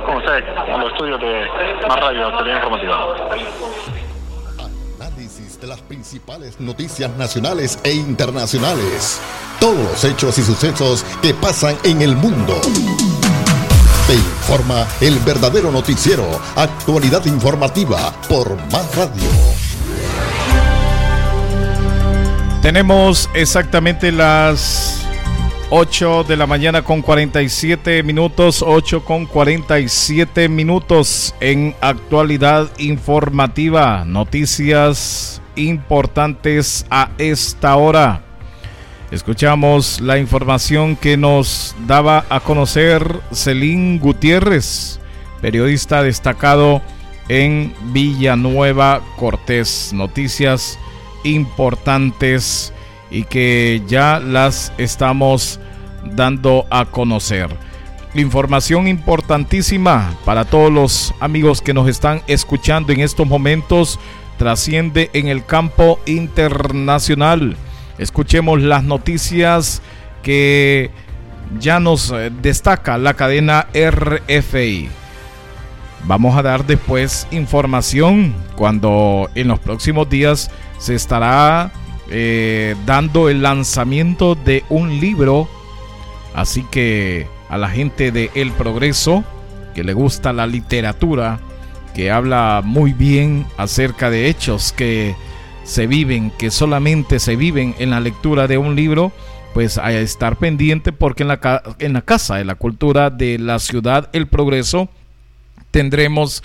Con usted, a los estudios de Más Radio, Televisión Informativa. Análisis de las principales noticias nacionales e internacionales. Todos los hechos y sucesos que pasan en el mundo. Te informa el verdadero noticiero. Actualidad informativa por Más Radio. Tenemos exactamente las 8 de la mañana con 47 minutos, 8 con 47 minutos en actualidad informativa, noticias importantes a esta hora. Escuchamos la información que nos daba a conocer Celín Gutiérrez, periodista destacado en Villanueva Cortés. Noticias importantes y que ya las estamos dando a conocer. Información importantísima para todos los amigos que nos están escuchando en estos momentos trasciende en el campo internacional. Escuchemos las noticias que ya nos eh, destaca la cadena RFI. Vamos a dar después información cuando en los próximos días se estará eh, dando el lanzamiento de un libro. Así que a la gente de El Progreso, que le gusta la literatura, que habla muy bien acerca de hechos que se viven, que solamente se viven en la lectura de un libro, pues a estar pendiente porque en la, en la Casa de la Cultura de la Ciudad El Progreso tendremos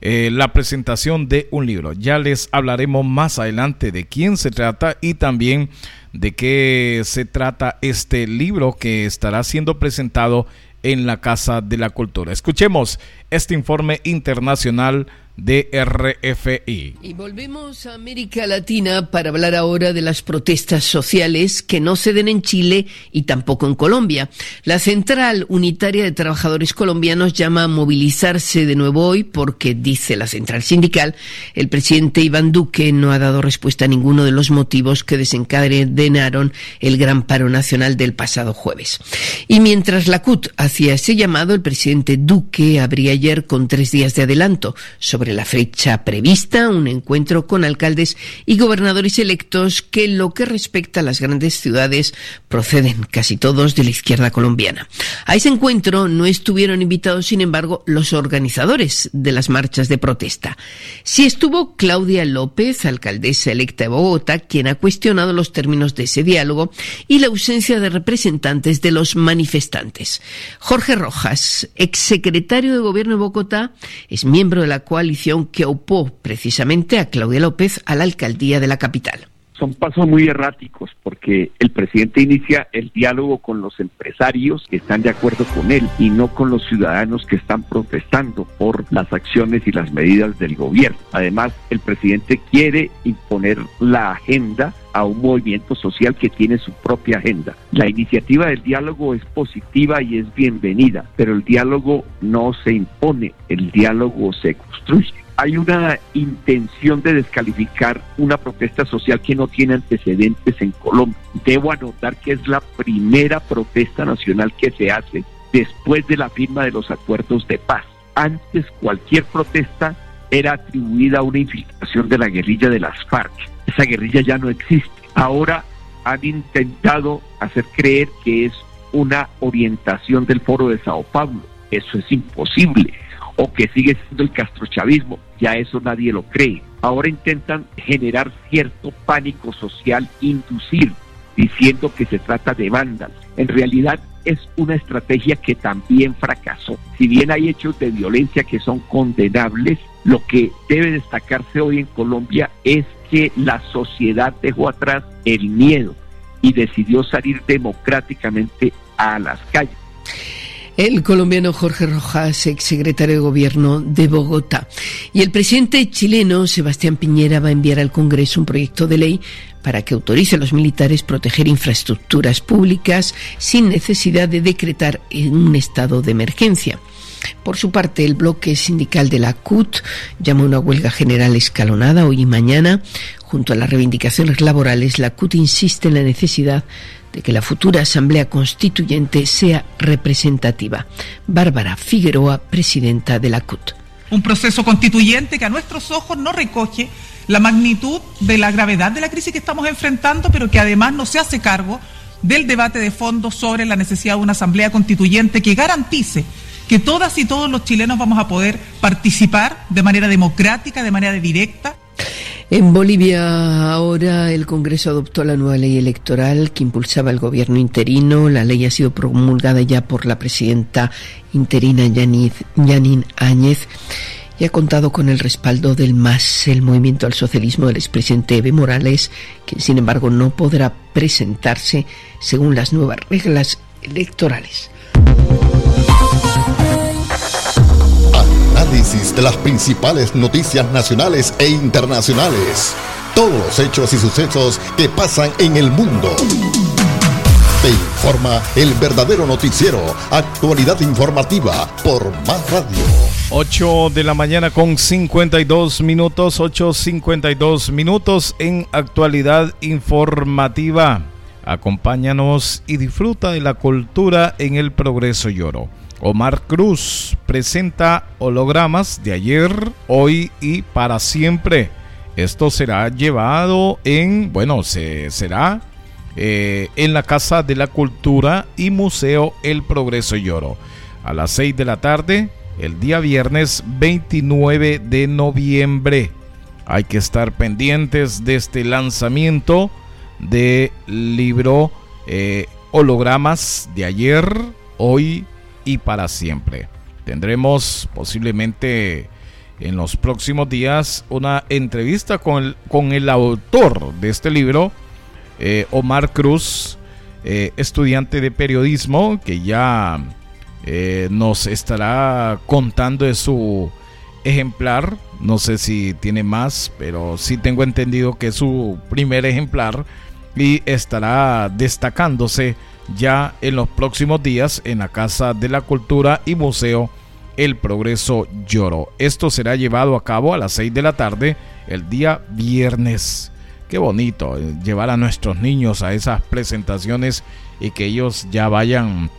eh, la presentación de un libro. Ya les hablaremos más adelante de quién se trata y también de qué se trata este libro que estará siendo presentado en la Casa de la Cultura. Escuchemos este informe internacional de RFI. Y volvemos a América Latina para hablar ahora de las protestas sociales que no se den en Chile y tampoco en Colombia. La Central Unitaria de Trabajadores Colombianos llama a movilizarse de nuevo hoy porque, dice la Central Sindical, el presidente Iván Duque no ha dado respuesta a ninguno de los motivos que desencadenaron el gran paro nacional del pasado jueves. Y mientras la CUT hacía ese llamado, el presidente Duque abría ayer con tres días de adelanto sobre sobre la fecha prevista un encuentro con alcaldes y gobernadores electos que en lo que respecta a las grandes ciudades proceden casi todos de la izquierda colombiana. A ese encuentro no estuvieron invitados, sin embargo, los organizadores de las marchas de protesta. Sí estuvo Claudia López, alcaldesa electa de Bogotá, quien ha cuestionado los términos de ese diálogo y la ausencia de representantes de los manifestantes. Jorge Rojas, exsecretario de Gobierno de Bogotá, es miembro de la cual que opó precisamente a Claudia López a la alcaldía de la capital son pasos muy erráticos porque el presidente inicia el diálogo con los empresarios que están de acuerdo con él y no con los ciudadanos que están protestando por las acciones y las medidas del gobierno. Además, el presidente quiere imponer la agenda a un movimiento social que tiene su propia agenda. La iniciativa del diálogo es positiva y es bienvenida, pero el diálogo no se impone, el diálogo se construye. Hay una intención de descalificar una protesta social que no tiene antecedentes en Colombia. Debo anotar que es la primera protesta nacional que se hace después de la firma de los acuerdos de paz. Antes cualquier protesta era atribuida a una infiltración de la guerrilla de las FARC. Esa guerrilla ya no existe. Ahora han intentado hacer creer que es una orientación del foro de Sao Paulo. Eso es imposible. O que sigue siendo el castrochavismo. Ya eso nadie lo cree. Ahora intentan generar cierto pánico social, inducir, diciendo que se trata de vándalos. En realidad es una estrategia que también fracasó. Si bien hay hechos de violencia que son condenables, lo que debe destacarse hoy en Colombia es que la sociedad dejó atrás el miedo y decidió salir democráticamente a las calles. El colombiano Jorge Rojas, exsecretario de Gobierno de Bogotá. Y el presidente chileno Sebastián Piñera va a enviar al Congreso un proyecto de ley para que autorice a los militares proteger infraestructuras públicas sin necesidad de decretar un estado de emergencia. Por su parte, el bloque sindical de la CUT llama una huelga general escalonada hoy y mañana. Junto a las reivindicaciones laborales, la CUT insiste en la necesidad de que la futura Asamblea Constituyente sea representativa. Bárbara Figueroa, presidenta de la CUT. Un proceso constituyente que a nuestros ojos no recoge la magnitud de la gravedad de la crisis que estamos enfrentando, pero que además no se hace cargo del debate de fondo sobre la necesidad de una Asamblea Constituyente que garantice que todas y todos los chilenos vamos a poder participar de manera democrática, de manera directa. En Bolivia ahora el Congreso adoptó la nueva ley electoral que impulsaba el gobierno interino. La ley ha sido promulgada ya por la presidenta interina Yanin Áñez y ha contado con el respaldo del MAS, el Movimiento al Socialismo del expresidente Evo Morales, que sin embargo no podrá presentarse según las nuevas reglas electorales. Análisis de las principales noticias nacionales e internacionales. Todos los hechos y sucesos que pasan en el mundo. Te informa el verdadero noticiero, actualidad informativa por Más Radio. 8 de la mañana con 52 minutos, 8.52 minutos en actualidad informativa. Acompáñanos y disfruta de la cultura en el progreso lloro. Omar Cruz presenta hologramas de ayer, hoy y para siempre. Esto será llevado en, bueno, se, será eh, en la Casa de la Cultura y Museo El Progreso Lloro. A las 6 de la tarde, el día viernes 29 de noviembre. Hay que estar pendientes de este lanzamiento de libro eh, Hologramas de ayer, hoy y para siempre. Tendremos posiblemente en los próximos días una entrevista con el, con el autor de este libro, eh, Omar Cruz, eh, estudiante de periodismo, que ya eh, nos estará contando de su ejemplar. No sé si tiene más, pero sí tengo entendido que es su primer ejemplar y estará destacándose ya en los próximos días en la Casa de la Cultura y Museo El Progreso Lloro. Esto será llevado a cabo a las 6 de la tarde el día viernes. Qué bonito eh, llevar a nuestros niños a esas presentaciones y que ellos ya vayan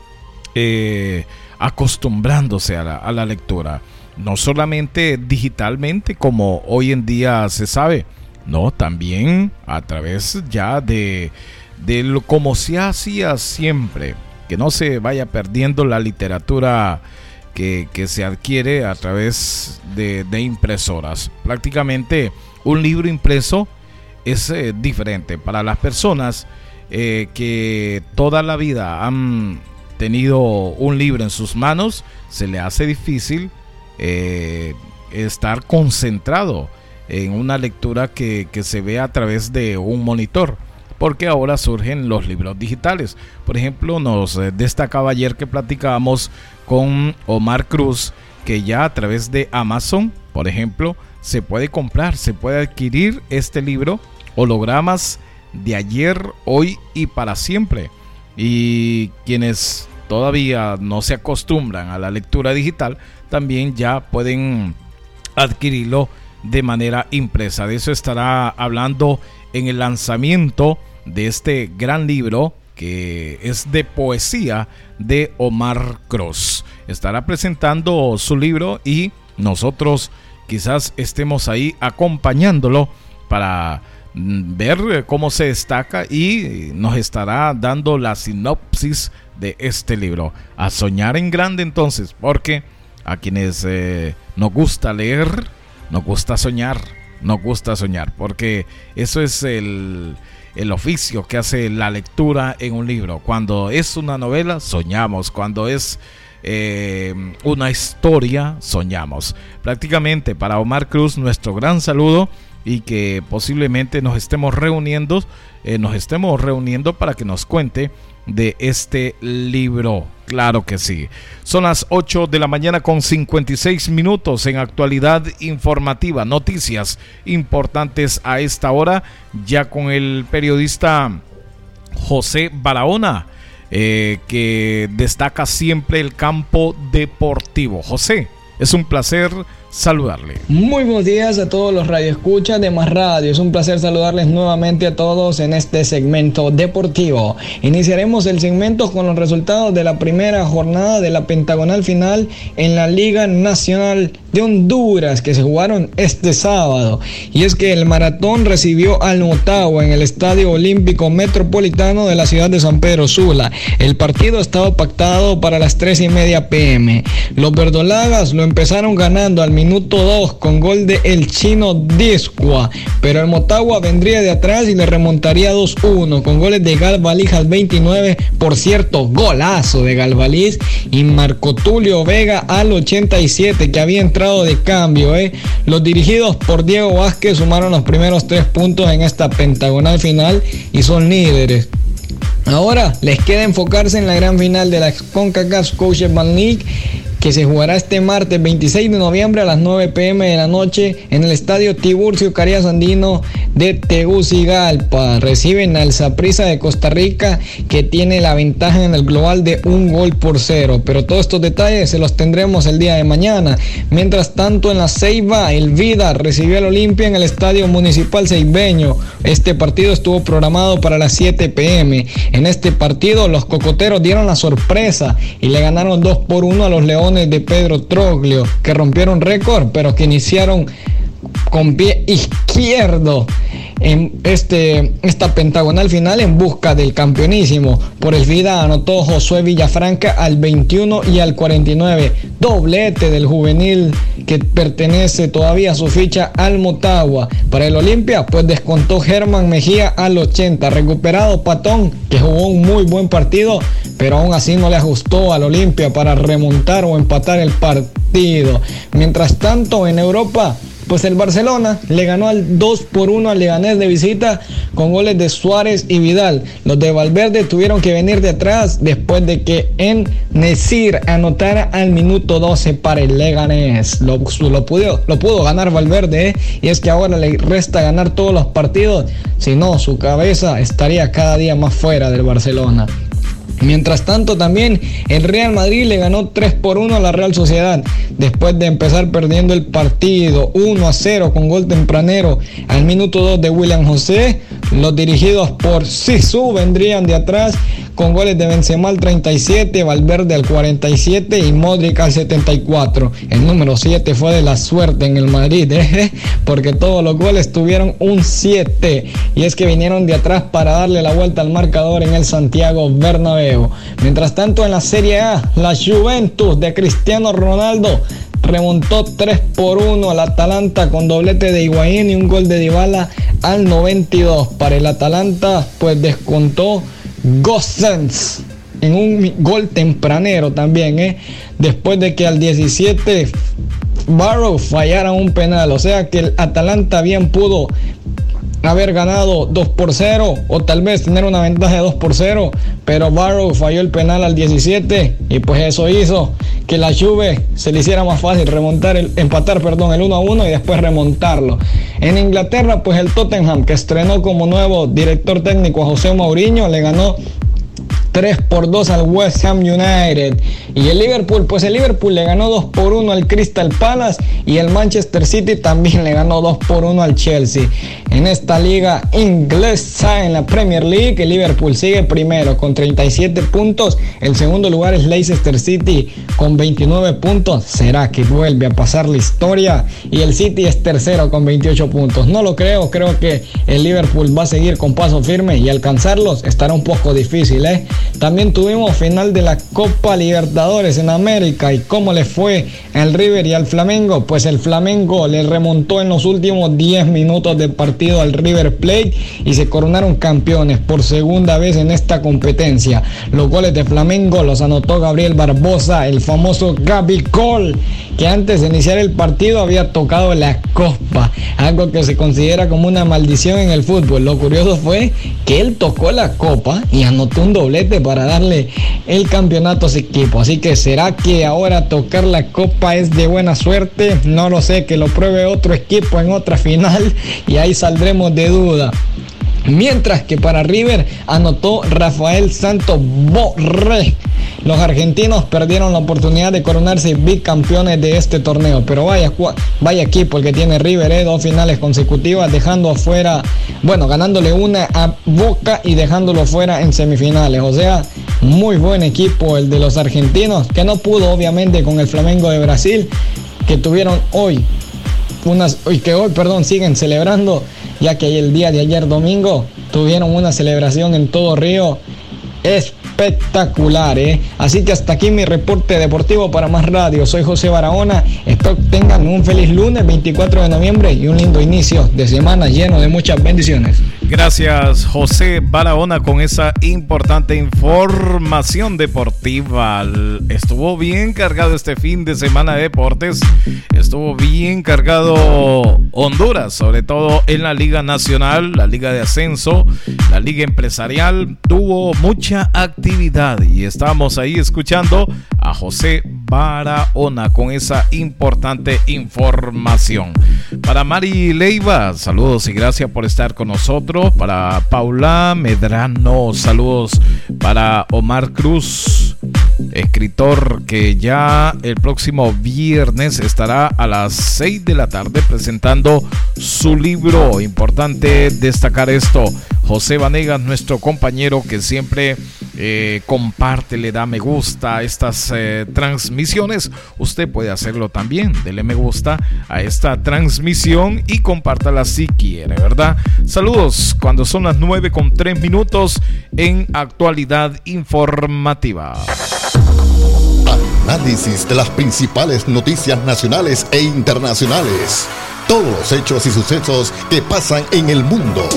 eh, acostumbrándose a la, a la lectura. No solamente digitalmente como hoy en día se sabe, no, también a través ya de de lo como se hacía siempre, que no se vaya perdiendo la literatura que, se adquiere a través de, impresoras. Prácticamente un libro impreso es eh, diferente para las personas eh, que toda la vida han tenido un libro en sus manos, se le hace difícil eh, estar concentrado en una lectura que, que se ve a través de un monitor porque ahora surgen los libros digitales. Por ejemplo, nos eh, destacaba ayer que platicábamos con Omar Cruz que ya a través de Amazon, por ejemplo, se puede comprar, se puede adquirir este libro, hologramas de ayer, hoy y para siempre. Y quienes todavía no se acostumbran a la lectura digital, también ya pueden adquirirlo de manera impresa. De eso estará hablando en el lanzamiento de este gran libro que es de poesía de Omar Cross. Estará presentando su libro y nosotros quizás estemos ahí acompañándolo para mm, ver cómo se destaca y nos estará dando la sinopsis de este libro. A soñar en grande entonces, porque a quienes eh, nos gusta leer, nos gusta soñar, nos gusta soñar, porque eso es el, el oficio que hace la lectura en un libro. Cuando es una novela, soñamos. Cuando es eh, una historia, soñamos. Prácticamente para Omar Cruz, nuestro gran saludo y que posiblemente nos estemos reuniendo, eh, nos estemos reuniendo para que nos cuente de este libro. Claro que sí. Son las 8 de la mañana con 56 minutos en actualidad informativa. Noticias importantes a esta hora, ya con el periodista José Barahona, eh, que destaca siempre el campo deportivo. José, es un placer saludarle. Muy buenos días a todos los radioescuchas de Más Radio. Es un placer saludarles nuevamente a todos en este segmento deportivo. Iniciaremos el segmento con los resultados de la primera jornada de la pentagonal final en la Liga Nacional de Honduras que se jugaron este sábado. Y es que el maratón recibió al Motagua en el Estadio Olímpico Metropolitano de la ciudad de San Pedro Sula. El partido estaba pactado para las 3 y media pm. Los verdolagas lo empezaron ganando al minuto 2 con gol de el chino Discua, pero el Motagua vendría de atrás y le remontaría 2-1 con goles de Galvaliz al 29, por cierto, golazo de Galvaliz y Marco Tulio Vega al 87 que había entrado de cambio. ¿eh? Los dirigidos por Diego Vázquez sumaron los primeros tres puntos en esta pentagonal final y son líderes. Ahora les queda enfocarse en la gran final de la CONCACAF Scotiabank League que se jugará este martes 26 de noviembre a las 9 pm de la noche en el estadio Tiburcio Carías Andino de Tegucigalpa. Reciben al Zaprisa de Costa Rica que tiene la ventaja en el global de un gol por cero. Pero todos estos detalles se los tendremos el día de mañana. Mientras tanto en la Ceiba, el Vida recibió al Olimpia en el estadio municipal ceibeño. Este partido estuvo programado para las 7 pm. En este partido los cocoteros dieron la sorpresa y le ganaron 2 por 1 a los Leones de Pedro Troglio, que rompieron récord, pero que iniciaron con pie izquierdo en este, esta pentagonal final en busca del campeonísimo. Por el vida anotó Josué Villafranca al 21 y al 49. Doblete del juvenil que pertenece todavía a su ficha al Motagua. Para el Olimpia, pues descontó Germán Mejía al 80. Recuperado Patón, que jugó un muy buen partido, pero aún así no le ajustó al Olimpia para remontar o empatar el partido. Mientras tanto, en Europa, pues el Barcelona le ganó al 2 por 1 al Leganés de visita con goles de Suárez y Vidal. Los de Valverde tuvieron que venir de atrás después de que en Nesir anotara al minuto 12 para el Leganés. Lo, lo, pudo, lo pudo ganar Valverde ¿eh? y es que ahora le resta ganar todos los partidos. Si no, su cabeza estaría cada día más fuera del Barcelona. Mientras tanto, también el Real Madrid le ganó 3 por 1 a la Real Sociedad después de empezar perdiendo el partido 1 a 0 con gol tempranero al minuto 2 de William José. Los dirigidos por Sisu vendrían de atrás con goles de Benzema al 37, Valverde al 47 y Modric al 74. El número 7 fue de la suerte en el Madrid, ¿eh? porque todos los goles tuvieron un 7 y es que vinieron de atrás para darle la vuelta al marcador en el Santiago Bernabéu. Mientras tanto en la Serie A, la Juventus de Cristiano Ronaldo remontó 3 por 1 al Atalanta con doblete de Higuaín y un gol de Dybala al 92. Para el Atalanta pues descontó Gossens en un gol tempranero también, ¿eh? después de que al 17 Barrow fallara un penal. O sea que el Atalanta bien pudo haber ganado 2 por 0 o tal vez tener una ventaja de 2 por 0, pero Barrow falló el penal al 17 y pues eso hizo que la Juve se le hiciera más fácil remontar el empatar, perdón, el 1 a 1 y después remontarlo. En Inglaterra, pues el Tottenham que estrenó como nuevo director técnico a José Mourinho le ganó 3 por 2 al West Ham United. Y el Liverpool, pues el Liverpool le ganó 2 por 1 al Crystal Palace y el Manchester City también le ganó 2 por 1 al Chelsea. En esta liga inglesa, en la Premier League, el Liverpool sigue primero con 37 puntos. El segundo lugar es Leicester City con 29 puntos. ¿Será que vuelve a pasar la historia? Y el City es tercero con 28 puntos. No lo creo, creo que el Liverpool va a seguir con paso firme y alcanzarlos estará un poco difícil. ¿eh? También tuvimos final de la Copa Libertadores en América. ¿Y cómo le fue al River y al Flamengo? Pues el Flamengo le remontó en los últimos 10 minutos de partido al River Plate y se coronaron campeones por segunda vez en esta competencia. Los goles de Flamengo los anotó Gabriel Barbosa, el famoso Gabi Col, que antes de iniciar el partido había tocado la copa, algo que se considera como una maldición en el fútbol. Lo curioso fue que él tocó la copa y anotó un doblete para darle el campeonato a su equipo. Así que será que ahora tocar la copa es de buena suerte. No lo sé, que lo pruebe otro equipo en otra final y ahí saldremos de duda. Mientras que para River anotó Rafael Santos Borré. Los argentinos perdieron la oportunidad de coronarse bicampeones de este torneo. Pero vaya, vaya equipo que tiene River, ¿eh? dos finales consecutivas, dejando afuera, bueno, ganándole una a Boca y dejándolo fuera en semifinales. O sea, muy buen equipo el de los argentinos, que no pudo obviamente con el Flamengo de Brasil, que tuvieron hoy unas, que hoy, perdón, siguen celebrando ya que el día de ayer domingo tuvieron una celebración en todo Río espectacular, ¿eh? Así que hasta aquí mi reporte deportivo para Más Radio. Soy José Barahona. Espero que tengan un feliz lunes 24 de noviembre y un lindo inicio de semana lleno de muchas bendiciones. Gracias José Barahona con esa importante información deportiva. Estuvo bien cargado este fin de semana de deportes. Estuvo bien cargado Honduras, sobre todo en la Liga Nacional, la Liga de Ascenso, la Liga Empresarial. Tuvo mucha actividad y estamos ahí escuchando a José Barahona con esa importante información. Para Mari Leiva, saludos y gracias por estar con nosotros para Paula Medrano, saludos para Omar Cruz, escritor que ya el próximo viernes estará a las 6 de la tarde presentando su libro. Importante destacar esto. José Vanegas, nuestro compañero que siempre eh, comparte, le da me gusta a estas eh, transmisiones. Usted puede hacerlo también. Dele me gusta a esta transmisión y compártala si quiere, ¿verdad? Saludos cuando son las 9 con 3 minutos en actualidad informativa. Análisis de las principales noticias nacionales e internacionales. Todos los hechos y sucesos que pasan en el mundo.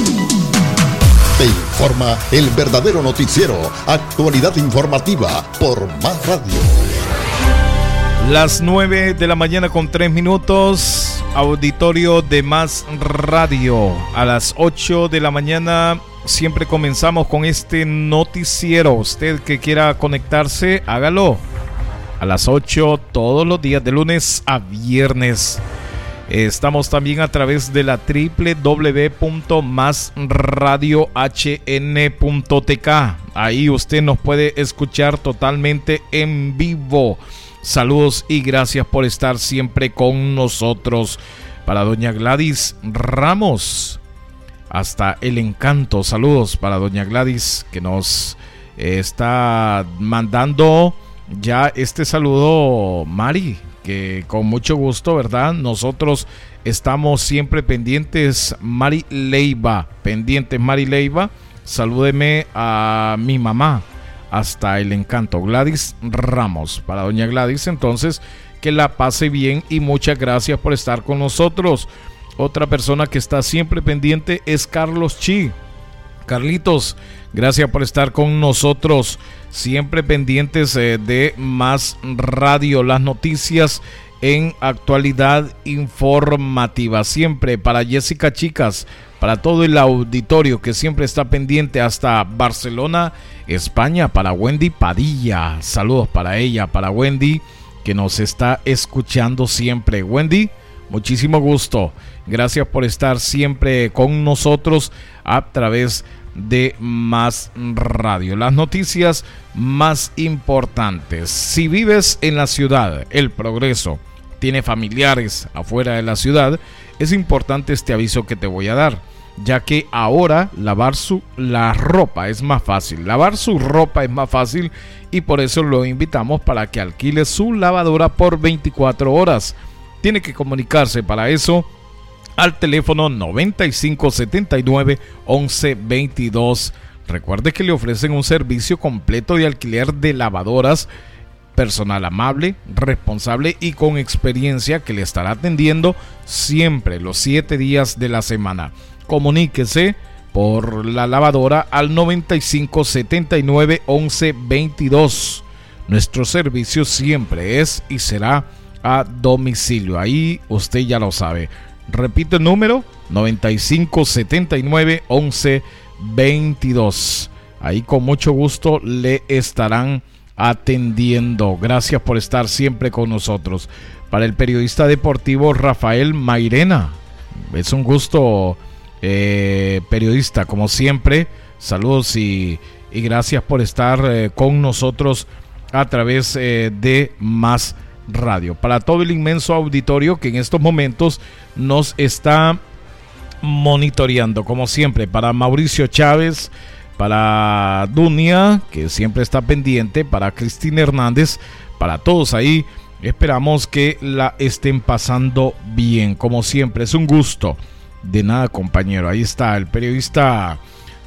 Te informa el verdadero noticiero, actualidad informativa por Más Radio. Las 9 de la mañana con 3 minutos, auditorio de Más Radio. A las 8 de la mañana siempre comenzamos con este noticiero. Usted que quiera conectarse, hágalo. A las 8 todos los días, de lunes a viernes. Estamos también a través de la www.masradiohn.tk. Ahí usted nos puede escuchar totalmente en vivo. Saludos y gracias por estar siempre con nosotros. Para doña Gladys Ramos, hasta el encanto. Saludos para doña Gladys que nos está mandando ya este saludo, Mari que con mucho gusto, ¿verdad? Nosotros estamos siempre pendientes, Mari Leiva, pendientes Mari Leiva, salúdeme a mi mamá, hasta el encanto, Gladys Ramos, para doña Gladys, entonces que la pase bien y muchas gracias por estar con nosotros. Otra persona que está siempre pendiente es Carlos Chi. Carlitos, gracias por estar con nosotros siempre pendientes eh, de más radio, las noticias en actualidad informativa. Siempre para Jessica Chicas, para todo el auditorio que siempre está pendiente hasta Barcelona, España, para Wendy Padilla. Saludos para ella, para Wendy, que nos está escuchando siempre. Wendy, muchísimo gusto. Gracias por estar siempre con nosotros a través de Más Radio. Las noticias más importantes. Si vives en la ciudad, el progreso, tiene familiares afuera de la ciudad, es importante este aviso que te voy a dar, ya que ahora lavar su la ropa es más fácil. Lavar su ropa es más fácil y por eso lo invitamos para que alquile su lavadora por 24 horas. Tiene que comunicarse para eso al teléfono 9579 1122. Recuerde que le ofrecen un servicio completo de alquiler de lavadoras, personal amable, responsable y con experiencia que le estará atendiendo siempre los 7 días de la semana. Comuníquese por la lavadora al 9579 1122. Nuestro servicio siempre es y será a domicilio. Ahí usted ya lo sabe. Repito el número 9579 1122. Ahí con mucho gusto le estarán atendiendo. Gracias por estar siempre con nosotros. Para el periodista deportivo Rafael Mairena. Es un gusto, eh, periodista, como siempre. Saludos y, gracias por estar eh, con nosotros a través eh, de Más Radio. Para todo el inmenso auditorio que en estos momentos nos está monitoreando, como siempre, para Mauricio Chávez, para Dunia, que siempre está pendiente, para Cristina Hernández, para todos ahí. Esperamos que la estén pasando bien, como siempre. Es un gusto. De nada, compañero. Ahí está el periodista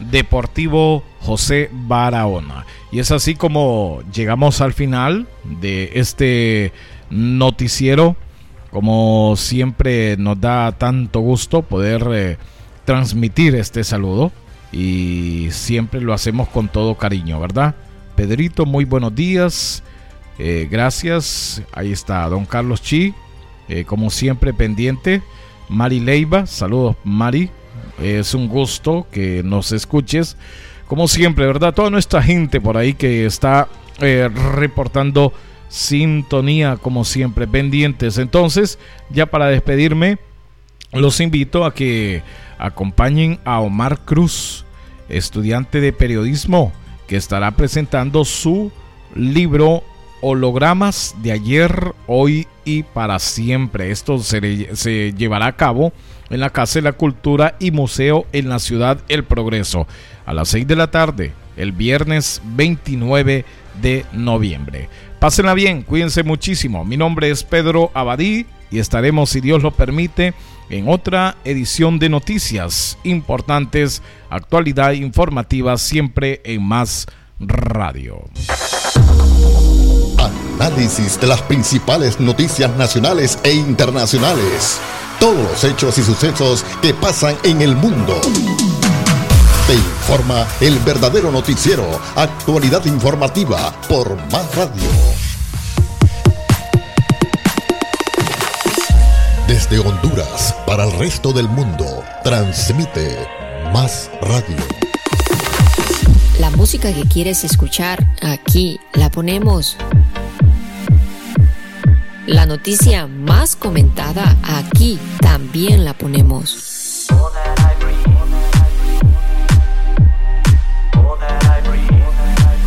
deportivo José Barahona. Y es así como llegamos al final de este noticiero. Como siempre nos da tanto gusto poder eh, transmitir este saludo y siempre lo hacemos con todo cariño, ¿verdad? Pedrito, muy buenos días. Eh, gracias. Ahí está don Carlos Chi, eh, como siempre pendiente. Mari Leiva, saludos Mari. Es un gusto que nos escuches. Como siempre, ¿verdad? Toda nuestra gente por ahí que está reportando sintonía como siempre pendientes. Entonces, ya para despedirme, los invito a que acompañen a Omar Cruz, estudiante de periodismo, que estará presentando su libro Hologramas de ayer, hoy y para siempre. Esto se, se, llevará a cabo en la Casa de la Cultura y Museo en la ciudad El Progreso a las 6 de la tarde, el viernes 29 de noviembre. Pásenla bien, cuídense muchísimo. Mi nombre es Pedro Abadí y estaremos, si Dios lo permite, en otra edición de noticias importantes, actualidad informativa, siempre en Más Radio. Análisis de las principales noticias nacionales e internacionales. Todos los hechos y sucesos que pasan en el mundo informa el verdadero noticiero, actualidad informativa por Más Radio. Desde Honduras para el resto del mundo, transmite Más Radio. La música que quieres escuchar, aquí la ponemos. La noticia más comentada, aquí también la ponemos.